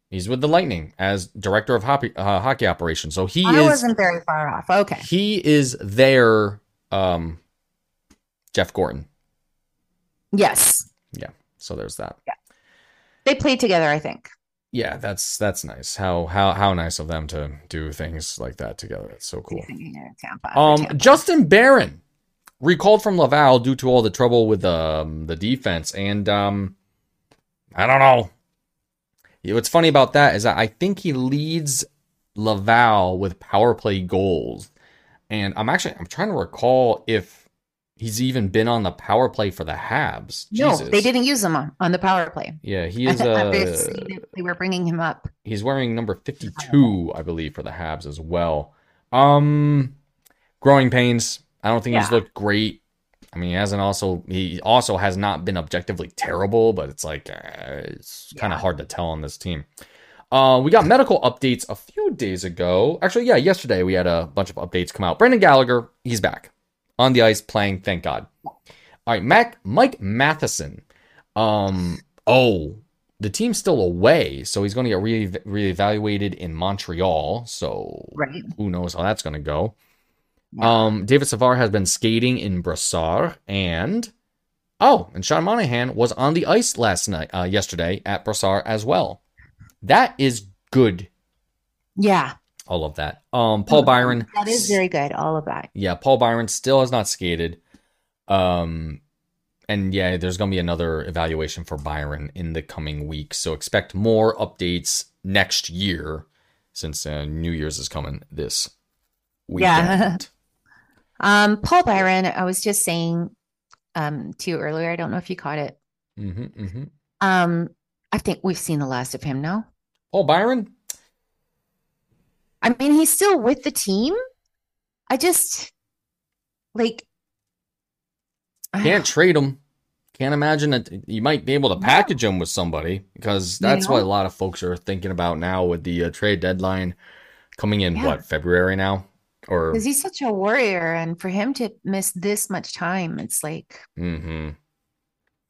he's with the Lightning as director of hockey, uh, hockey operations. So he is I is wasn't very far off. Okay. he is their um Jeff Gorton. Yes, yeah So there's that. They played together. I think. Yeah, that's that's nice. How how how nice of them to do things like that together. It's so cool. Tampa. Um, Tampa. Justin Barron recalled from Laval due to all the trouble with um, the defense. And um, I don't know. Yeah, What's funny about that is that I think he leads Laval with power play goals. And I'm actually I'm trying to recall if he's even been on the power play for the Habs. No, Jesus. they didn't use him on, on the power play. Yeah, he is uh, they were bringing him up. he's wearing number 52 i believe for the habs as well um growing pains i don't think he's looked great i mean he hasn't also he also has not been objectively terrible but it's like uh, it's kind of Yeah. hard to tell on this team uh, we got medical updates a few days ago. Actually, yeah, yesterday we had a bunch of updates come out. Brendan Gallagher, he's back on the ice playing. Thank God. All right, Mac, Mike Matheson. Um, oh, the team's still away, so he's going to get re reevaluated in Montreal. So Right. who knows how that's going to go. Yeah. Um, David Savard has been skating in Brossard, and oh, and Sean Monahan was on the ice last night, uh, yesterday at Brossard as well. That is good. Yeah. All of that. Um, Paul Byron. That is very good. All of that. Yeah, Paul Byron still has not skated. Um, and yeah, there's going to be another evaluation for Byron in the coming weeks. So expect more updates next year since uh, New Year's is coming this Yeah. weekend. Um, Paul Byron, I was just saying um to you earlier. I don't know if you caught it. hmm hmm Um, I think we've seen the last of him now. Paul Byron? I mean, he's still with the team. I just like Can't trade him. Can't imagine that you might be able to package him with somebody because that's what a lot of folks are thinking about now with the uh, trade deadline coming in, Yeah. what, February now? Or because he's such a warrior, and for him to miss this much time, it's like hmm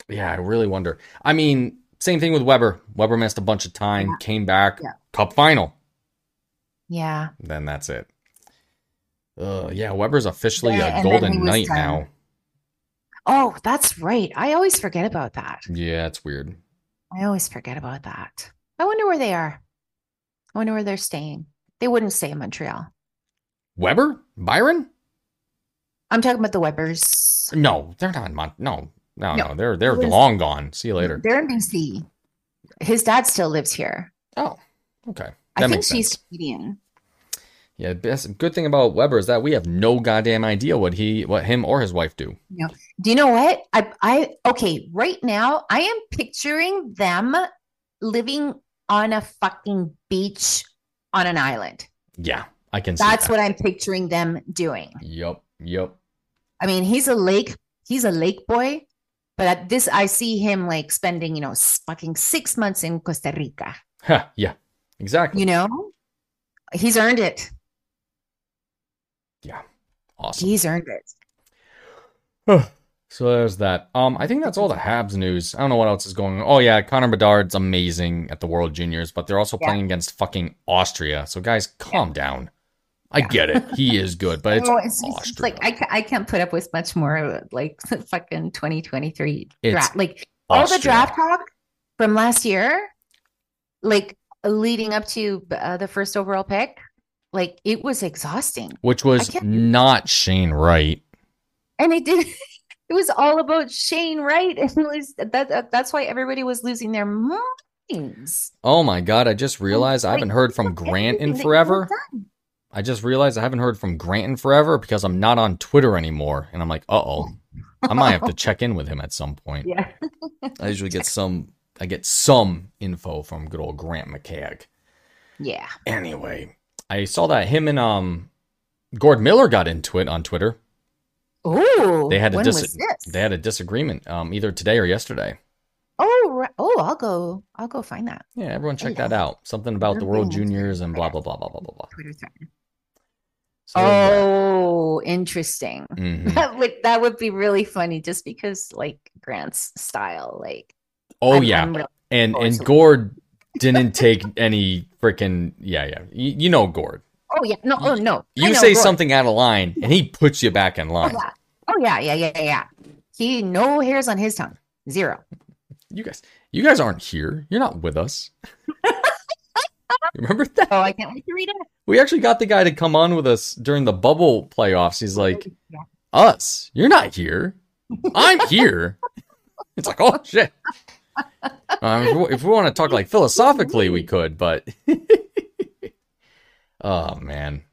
Yeah, I really wonder. I mean, same thing with Weber. Weber missed a bunch of time, Yeah. came back, cup final. Yeah. Then that's it. Uh, yeah, Weber's officially Yeah, a golden knight done. now. Oh, that's right. I always forget about that. Yeah, it's weird. I always forget about that. I wonder where they are. I wonder where they're staying. They wouldn't stay in Montreal. Weber? Byron? I'm talking about the Webers. No, they're not in Mon- no, no, no, No. They're they're was- long gone. See you later. They're in BC. His dad still lives here. Oh, okay. I That think makes she's. Canadian. Yeah, best good thing about Weber is that we have no goddamn idea what he what him or his wife do. Do you know what? I I okay, right now I am picturing them living on a fucking beach on an island. Yeah, I can see That's that. what I'm picturing them doing. Yep, yep. I mean, he's a lake, he's a lake boy, but at this I see him like spending, you know, fucking 6 months in Costa Rica. Huh, yeah, exactly. You know? He's earned it. Awesome. He's earned it. So there's that. Um, I think that's all the Habs news. I don't know what else is going on. Oh yeah, Connor Bedard's amazing at the World Juniors, but they're also Yeah. playing against fucking Austria. So guys, calm down. I Yeah. get it. He is good, but it's Oh, it's, just- it's Austria. like I, I can't put up with much more like fucking 2023 draft. Like all the draft talk from last year, like leading up to uh, the first overall pick, like it was exhausting. which was can't- Shane Wright. And it did it was all about Shane Wright. And it was that, that that's why everybody was losing their minds. Oh my god, I just realized I haven't heard from Grant in everything that you forever. I just realized I haven't heard from Grant in forever because I'm not on Twitter anymore. And I'm like, uh oh. I might have to check in with him at some point. Yeah. I usually get some I get some info from good old Grant McCagg. Yeah. Anyway, I saw that him and um Gord Miller got into it on Twitter. Oh, They had a dis- they had a disagreement um either today or yesterday. Oh, right. oh, I'll go. I'll go find that Yeah, everyone check yeah. that out. Something about the World Juniors and blah blah blah blah blah blah blah. Twitter thread. So. Oh, interesting. Mhm. That would that would be really funny, just because like Grant's style, like. Oh I'm- yeah. I'm really- and and. Gord didn't take any freaking yeah yeah you, you know Gord oh yeah, no, oh no. You say Gord. something out of line and he puts you back in line. Oh yeah, oh yeah, yeah, yeah, yeah, yeah. He no hairs on his tongue, zero. you guys you guys aren't here you're not with us remember that Oh, I can't wait to read it. we actually got the guy to come on with us during the bubble playoffs he's oh, like Yeah. us. You're not here. I'm here. It's like, oh shit. Um, if, we, if we want to talk like philosophically, we could, but oh man,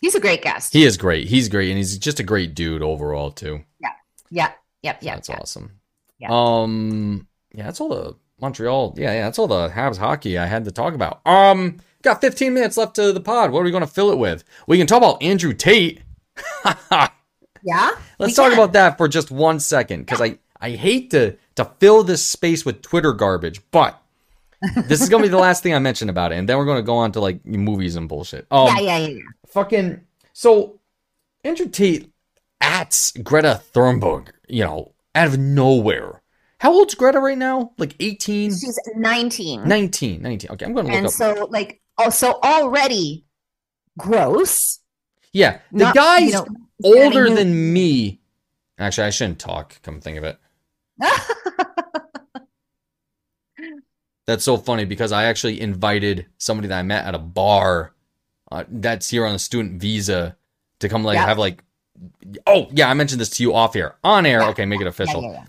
He's a great guest. he is great. He's great, and he's just a great dude overall too. yeah. Yeah. Yep. Yeah. that's awesome. Yeah. Um, yeah, that's all the Montreal. Yeah, yeah, that's all the Habs hockey I had to talk about. Um, got 15 minutes left to the pod. What are we going to fill it with? We can talk about Andrew Tate. Yeah. Let's talk can. about that for just one second, because I I hate to to fill this space with Twitter garbage, but this is gonna be the last thing I mention about it, and then we're gonna go on to like movies and bullshit. Um, yeah. Yeah. Yeah. yeah. fucking so Andrew Tate at Greta Thunberg, you know, out of nowhere. How old's Greta right now? Like 18, She's 19. 19, 19. Okay, I'm going to look and up. so, like, oh, so already gross. yeah, the Not, guy's you know, older than me. Actually, I shouldn't talk, come think of it. That's so funny because I actually invited somebody that I met at a bar uh, that's here on a student visa to come like Yeah. have like oh yeah I mentioned this to you off air on air. Yeah. okay make it official. yeah, yeah.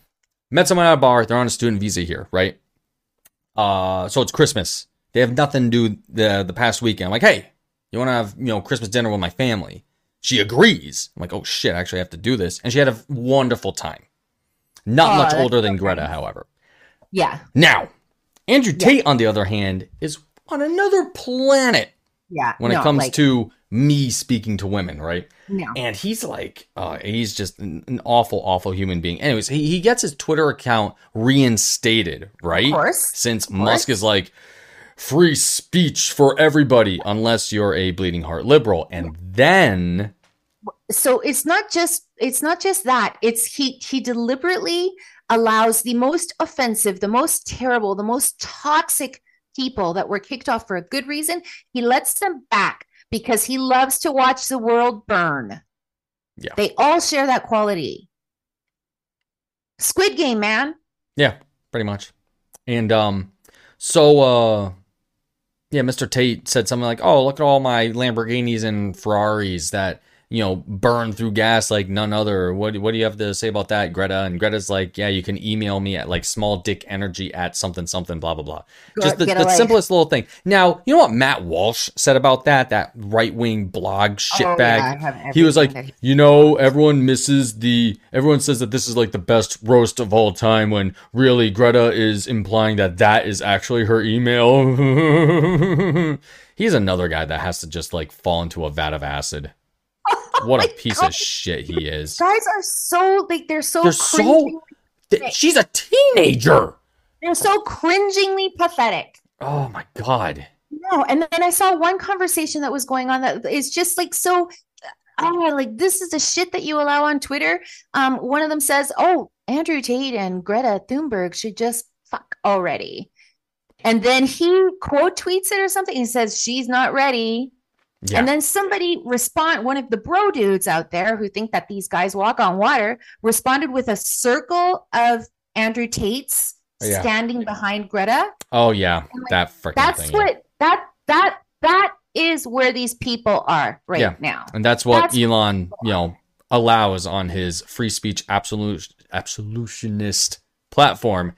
met someone at a bar they're on a student visa here right? Uh so it's Christmas. They have nothing to do the the past weekend. I'm like hey you want to have you know Christmas dinner with my family? She agrees. I'm like oh shit I actually have to do this. And she had a wonderful time not Oh, much older than Greta however Yeah. now, Andrew Tate, on the other hand, is on another planet Yeah. when No, it comes like, to me speaking to women, right? no. And he's like, uh, he's just an, an awful, awful human being. Anyways, he, he gets his Twitter account reinstated, right? Of course. Since Musk is like, free speech for everybody unless you're a bleeding heart liberal. And then, so it's not just it's not just that it's he he deliberately allows the most offensive the most terrible the most toxic people that were kicked off for a good reason he lets them back because he loves to watch the world burn Yeah. they all share that quality squid game man yeah, pretty much. And um, so uh, yeah, Mr. Tate said something like, "Oh, look at all my Lamborghinis and Ferraris that you know burn through gas like none other." What what do you have to say about that, Greta? And Greta's like, "Yeah, you can email me at like small dick energy at something something blah blah blah." Just the, the simplest little thing. Now, you know what Matt Walsh said about that? That right wing blog shitbag. Oh, yeah, he was like, you know, everyone misses the. Everyone says that this is like the best roast of all time. When really Greta is implying that that is actually her email. He's another guy that has to just like fall into a vat of acid. What a piece God. of shit he is. guys are so like they're so They're so- Th- She's a teenager. they're so cringingly pathetic Oh my god. No, and then I saw one conversation that was going on that is just like so. Oh, like this is the shit that you allow on Twitter. Um, one of them says, "Oh, Andrew Tate and Greta Thunberg should just fuck already," and then he quote tweets it or something. He says she's not ready, Yeah. and then somebody respond. One of the bro dudes out there who think that these guys walk on water responded with a circle of Andrew Tate's oh, Yeah. standing behind Greta. oh yeah, that freaking That's thing. yeah. what that that that is where these people are right Yeah. now. And that's what That's- Elon, you know, allows on his free speech absolute absolutionist platform.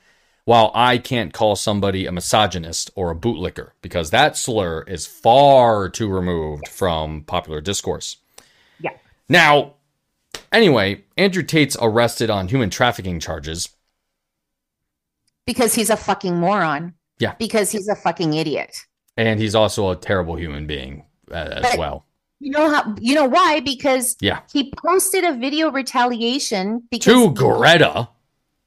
While I can't call somebody a misogynist or a bootlicker because that slur is far too removed from popular discourse. Yeah. Now, anyway, Andrew Tate's arrested on human trafficking charges. Because he's a fucking moron. Yeah. Because he's a fucking idiot. And he's also a terrible human being uh, as But- well. You know how you know why? Because Yeah. he posted a video retaliation because To Greta.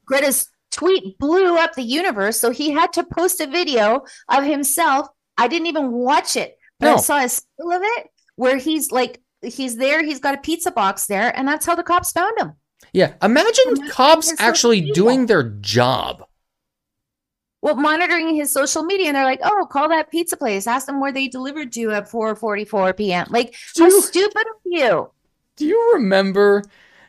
Greta's tweet blew up the universe. So he had to post a video of himself. I didn't even watch it, but No. I saw a still of it where he's like he's there, he's got a pizza box there, and that's how the cops found him. Yeah. Imagine Imagine cops actually doing their job. well, monitoring his social media, and they're like, "Oh, call that pizza place. Ask them where they delivered to at 4:44 p.m." Like, how Do- stupid of you! Do you remember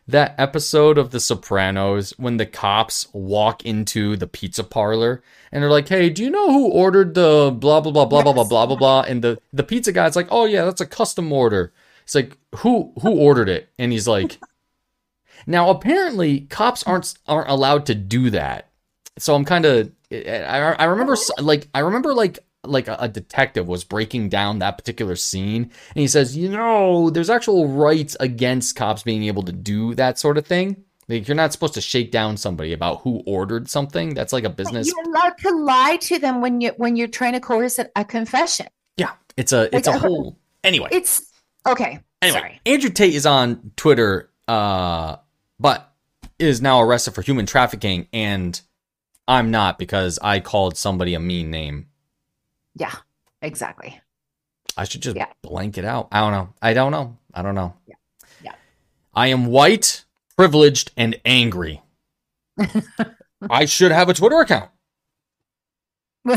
that episode of The Sopranos when the cops walk into the pizza parlor and they're like, "Hey, do you know who ordered the blah blah blah blah blah blah blah blah blah?" And the the pizza guy's like, "Oh yeah, that's a custom order." It's like, "Who who ordered it?" And he's like, Now, apparently, cops aren't aren't allowed to do that. So I'm kind of I, I remember like I remember like like a, a detective was breaking down that particular scene and he says, "You know, there's actual rights against cops being able to do that sort of thing. Like you're not supposed to shake down somebody about who ordered something. That's like a business. You're allowed to lie to them when you when you're trying to coerce a, confession. Yeah, it's a it's a whole anyway. It's okay. Anyway, Sorry. Andrew Tate is on Twitter, uh, but is now arrested for human trafficking, and I'm not because I called somebody a mean name. Yeah, exactly. I should just Yeah. blank it out. I don't know. I don't know. I don't know. Yeah. Yeah. I am white, privileged, and angry. I should have a Twitter account.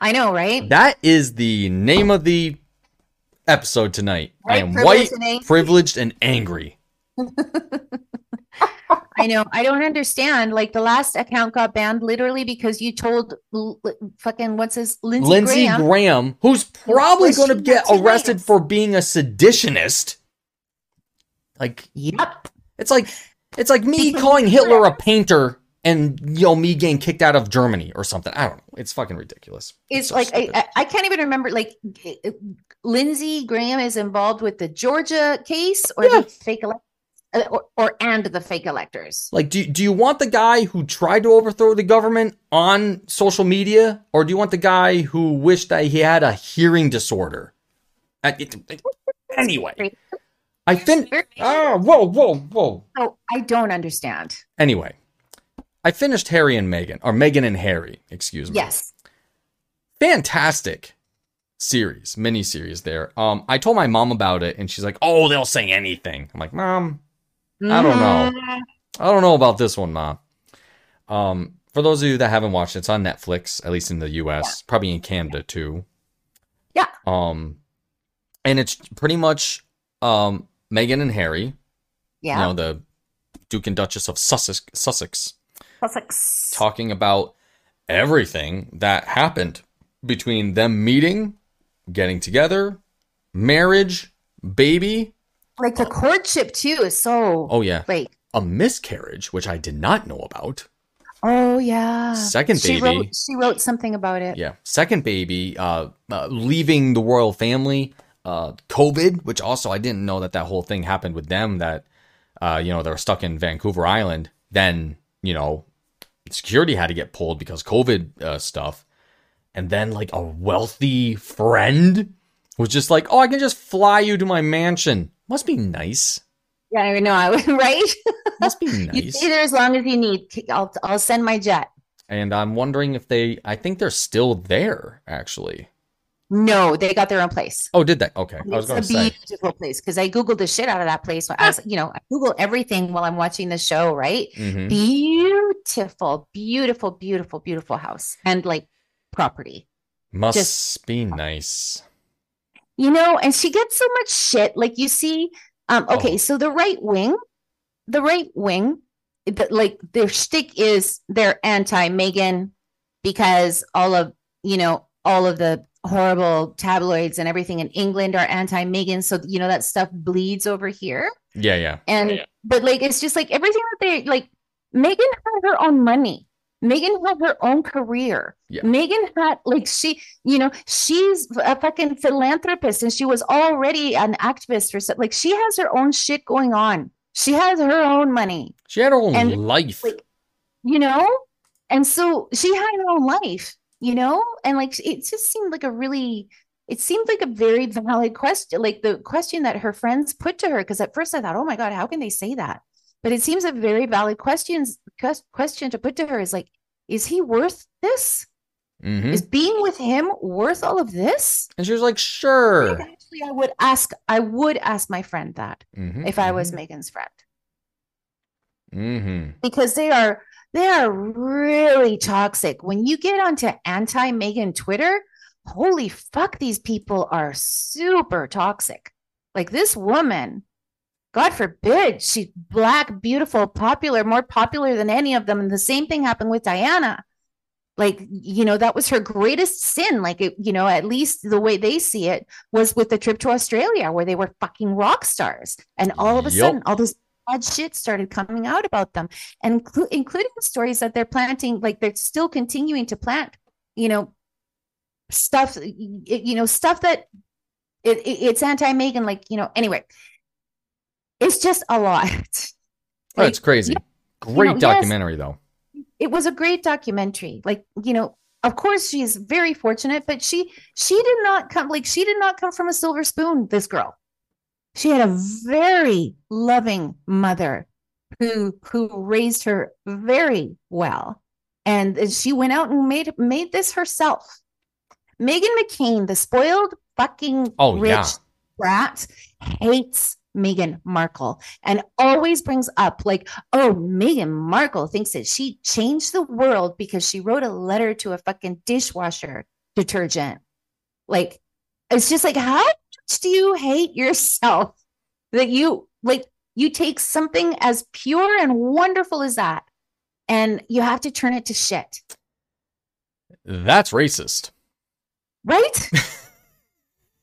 I know, right? That is the name of the episode tonight. I am privileged, white, and privileged, and angry. I know. I don't understand. Like the last account got banned literally because you told L- L- fucking what's his Lindsey, Lindsey Graham. Graham, who's probably going to get arrested for being a seditionist. Like Yep. it's like it's like me calling Hitler a painter and you know me getting kicked out of Germany or something. I don't know. It's fucking ridiculous. It's so like I. I can't even remember. Like Lindsey Graham is involved with the Georgia case or Yeah. the fake elect, uh, or, or and the fake electors. like do do you want the guy who tried to overthrow the government on social media or do you want the guy who wished that he had a hearing disorder? Uh, anyway, I fin Oh, whoa, whoa, whoa. So I don't understand. Anyway, I finished Harry and Meghan, or Meghan and Harry, excuse me. Yes. Fantastic series, mini series there. Um, I told my mom about it, and she's like, "Oh, they'll say anything." I'm like, "Mom, I don't know. Mhm. I don't know about this one, Mom." Um, for those of you that haven't watched, it's on Netflix, at least in the U.S., probably in Canada too. Yeah. Um, and it's pretty much um Meghan and Harry, Yeah. you know, the Duke and Duchess of Sussex, Sussex Sussex. talking about everything that happened between them meeting, getting together, marriage, baby. Like the courtship too is so Oh yeah, like a miscarriage, which I did not know about. oh yeah. Second she baby. wrote she wrote something about it. Yeah, second baby, uh, uh leaving the royal family, uh, COVID, which also I didn't know that that whole thing happened with them. That, uh, you know, they were stuck in Vancouver Island. Then you know, security had to get pulled because COVID uh, stuff. And then like a wealthy friend was just like, "Oh, I can just fly you to my mansion. Must be nice. Yeah, I know. I right. Must be You nice." stay there as long as you need. I'll I'll send my jet. And I'm wondering if they. I think they're still there actually. No, they got their own place. Oh, did they? Okay, I was It's going a to say. beautiful place because I googled the shit out of that place. I was, you know, I Google everything while I'm watching the show. Right? Mhm. Beautiful, beautiful, beautiful, beautiful house and like property. Must Just- be nice. You know, and she gets so much shit. Like you see, um, okay, Oh. so the right wing, the right wing, the, like their shtick is they're anti Meghan because all of you know all of the horrible tabloids and everything in England are anti Meghan. So you know that stuff bleeds over here. Yeah, yeah. And but like it's just like everything that they like Meghan had her own money. Meghan had her own career. Yeah. Meghan had like she, you know, she's a fucking philanthropist and she was already an activist for like she has her own shit going on. She has her own money, She had her own And, life. like, you know? And so she had her own life, you know? And like it just seemed like a really it seemed like a very valid question, like the question that her friends put to her. Because at first I thought, oh my God, how can they say that? But it seems a very valid questions question to put to her is like, is he worth this? hmm Is being with him worth all of this? And she was like, sure. think Actually, I would ask, I would ask my friend that Mhm, if I was mhm, Meghan's friend. mhm. because they are they are really toxic. When you get onto anti Meghan Twitter, holy fuck, these people are super toxic. Like this woman, God forbid, she's black, beautiful, popular, more popular than any of them. And the same thing happened with Diana. Like, you know, that was her greatest sin. Like, it, you know, at least the way they see it was with the trip to Australia where they were fucking rock stars. And all of a Yup. sudden, all this bad shit started coming out about them, and inclu- including the stories that they're planting, like they're still continuing to plant, you know, stuff, you know, stuff that it, it- it's anti Meghan. Like you know, anyway, it's just a lot. Oh, it's crazy. Great know, yes. documentary though. it was a great documentary like you know of course she's very fortunate but she she did not come like she did not come from a silver spoon this girl she had a very loving mother who who raised her very well and she went out and made made this herself Meghan McCain the spoiled fucking Oh, rich yeah. brat hates Meghan Markle and always brings up like, oh, Meghan Markle thinks that she changed the world because she wrote a letter to a fucking dishwasher detergent. Like, it's just like, how much do you hate yourself that you like you take something as pure and wonderful as that and you have to turn it to shit, That's racist. right?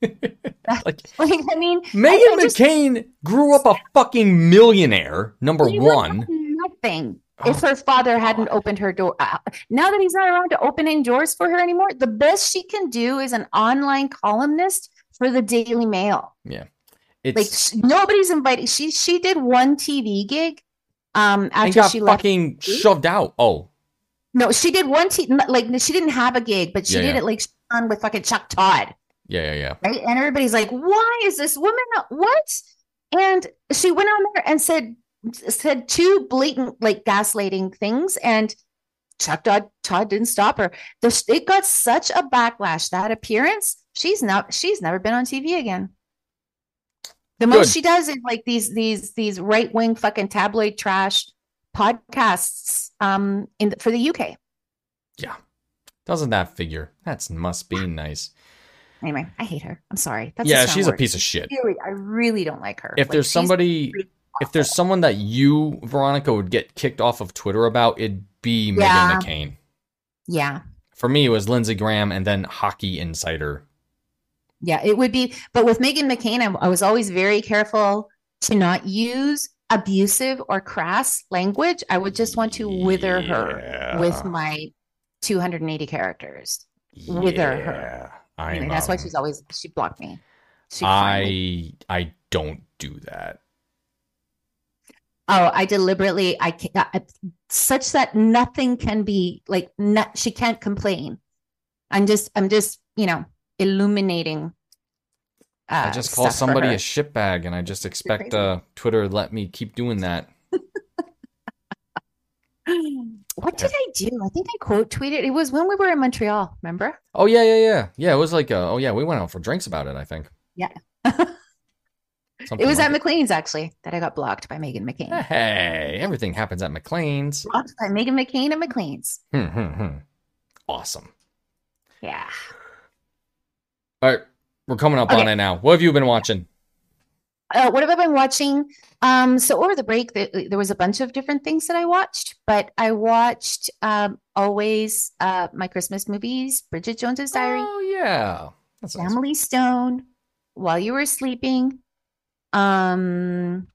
Like like, I mean, Meghan I McCain grew up a fucking millionaire, number one. Nothing. Oh, if her father hadn't opened her door. Uh, now that he's not around to opening doors for her anymore, the best she can do is an online columnist for the Daily Mail. Yeah, It's sh- nobody's invited. She she did one TV gig. Um, after she left. fucking shoved out. Oh, No, she did one t- like she didn't have a gig, but she Yeah, did yeah. it like on with fucking Chuck Todd. Yeah, yeah, yeah. right? And everybody's like, "Why is this woman not- what?" And she went on there and said said two blatant like gaslighting things, and Chuck Todd, Todd didn't stop her. The, it got such a backlash that appearance. She's not. She's never been on TV again. The most Good. she does is like these these these right wing fucking tabloid trash podcasts um in the, for the UK. Yeah, doesn't that figure? That's must be nice. Anyway, I hate her. I'm sorry. That's yeah, strong she's a piece of shit. I really don't like her. If Like, there's somebody, really if there's someone that you, Veronica, would get kicked off of Twitter about, it'd be Yeah. Meghan McCain. Yeah. For me, it was Lindsey Graham and then Hockey Insider. Yeah. It would be, but with Meghan McCain, I, I was always very careful to not use abusive or crass language. I would just want to wither her with my 280 characters. wither her. Yeah, Anyway, that's why um, she's always, she blocked me. She I I don't do that. Oh, I deliberately, I can't, I, such that nothing can be like, not, she can't complain. I'm just, I'm just, you know, illuminating. I uh, just call somebody a shitbag, and I just expect uh, Twitter let me keep doing that. What did I do? I think I quote tweeted. It was when we were in Montreal. Remember? Oh yeah, yeah, yeah, yeah. It was like, uh, oh yeah, we went out for drinks about it. I think. Yeah. Something It was like at McLean's actually that I got blocked by Meghan McCain. Hey, everything happens at McLean's. blocked by Meghan McCain and McLean's. Hmm, hmm, hmm. Awesome. Yeah. All right, we're coming up on it now. What have you been watching? Uh, what have I been watching? Um, so over the break, there, there was a bunch of different things that I watched, but I watched um, always uh, my Christmas movies: Bridget Jones's Diary, Oh yeah, that's nice. Family Stone, While You Were Sleeping. Um,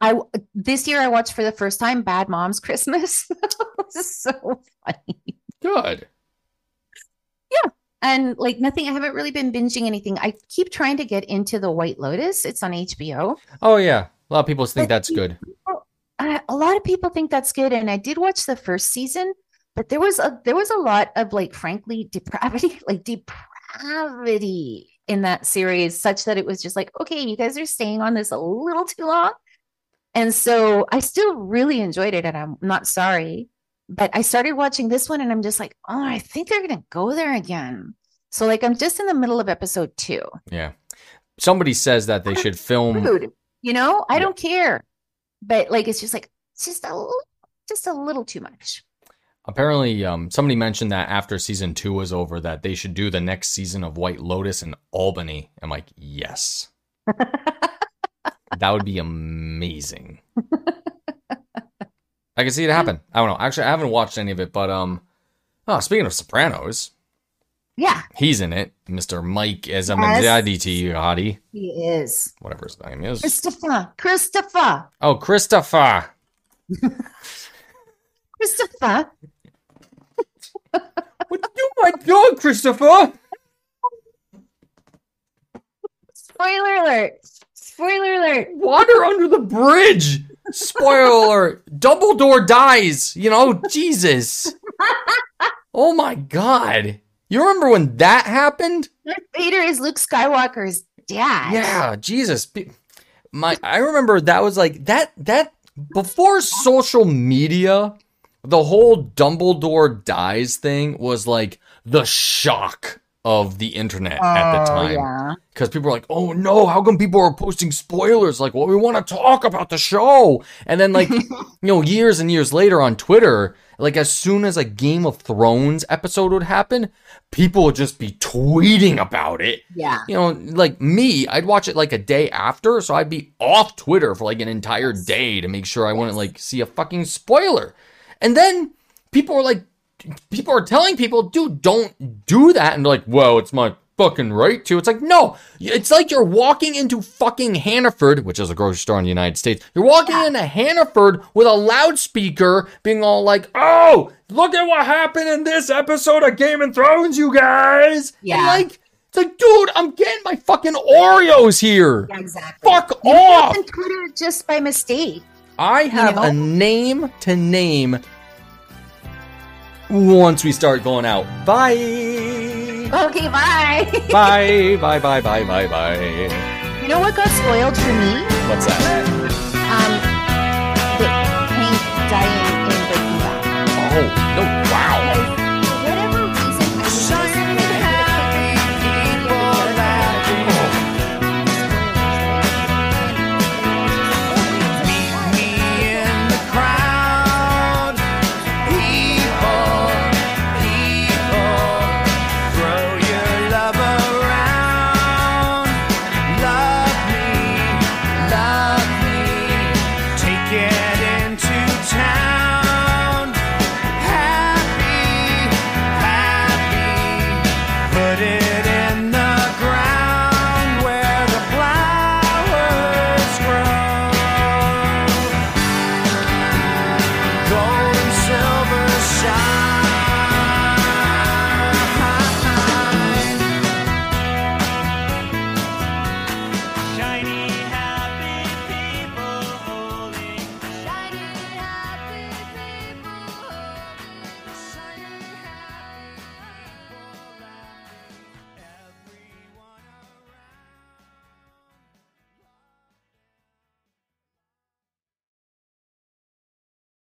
I this year I watched for the first time Bad Moms Christmas. so funny. good. And like nothing, I haven't really been binging anything. I keep trying to get into The White Lotus. It's on HBO. Oh yeah, a lot of people think But that's you- good. Uh, a lot of people think that's good, and I did watch the first season, but there was a there was a lot of like, frankly, depravity, like depravity in that series, such that it was just like, okay, you guys are staying on this a little too long. And so I still really enjoyed it, and I'm not sorry. But I started watching this one, and I'm just like, oh, I think they're gonna go there again. So like, I'm just in the middle of episode two. Yeah. Somebody says that they should film. Rude, you know, I Yeah. don't care, but like, it's just like, it's just a little, just a little too much. Apparently, um, somebody mentioned that after season two was over, that they should do the next season of White Lotus in Albany. I'm like, yes, that would be amazing. I can see it happen. I don't know. Actually, I haven't watched any of it, but um, oh, speaking of Sopranos, Yeah, He's in it. Mr. Mike as a Yes. Hottie. he is. Whatever his name is. Christopher. Christopher. Oh, Christopher. Christopher. What you my dog, Christopher? Spoiler alert. Spoiler alert. Water under the bridge. Spoiler alert. Dumbledore dies. You know, Jesus. Oh my God. You remember when that happened? Darth Vader is Luke Skywalker's dad. Yeah, Jesus. My I remember that was like that that before social media, the whole Dumbledore dies thing was like the shock of the internet at the Oh, time. yeah. Because people were like, oh no, how come people are posting spoilers? Like, well, we want to talk about the show. And then, like, you know, years and years later on Twitter, like, as soon as a Game of Thrones episode would happen, people would just be tweeting about it. Yeah. You know, like me, I'd watch it like a day after, so I'd be off Twitter for like an entire day to make sure I wouldn't like see a fucking spoiler. And then people are like, people are telling people, dude, don't do that. And they're like, whoa, it's my fucking right to. It's like, no, it's like you're walking into fucking Hannaford, which is a grocery store in the United States. You're walking into Hannaford with a loudspeaker being all like, oh, look at what happened in this episode of Game of Thrones, you guys. And Yeah. like, it's like, dude, I'm getting my fucking Oreos here. Yeah, exactly. Fuck You off. Twitter just by mistake. I have know? a name to name once we start going out. Bye. Okay, bye. bye, bye, bye, bye, bye, bye. you know what got spoiled for me? What's that?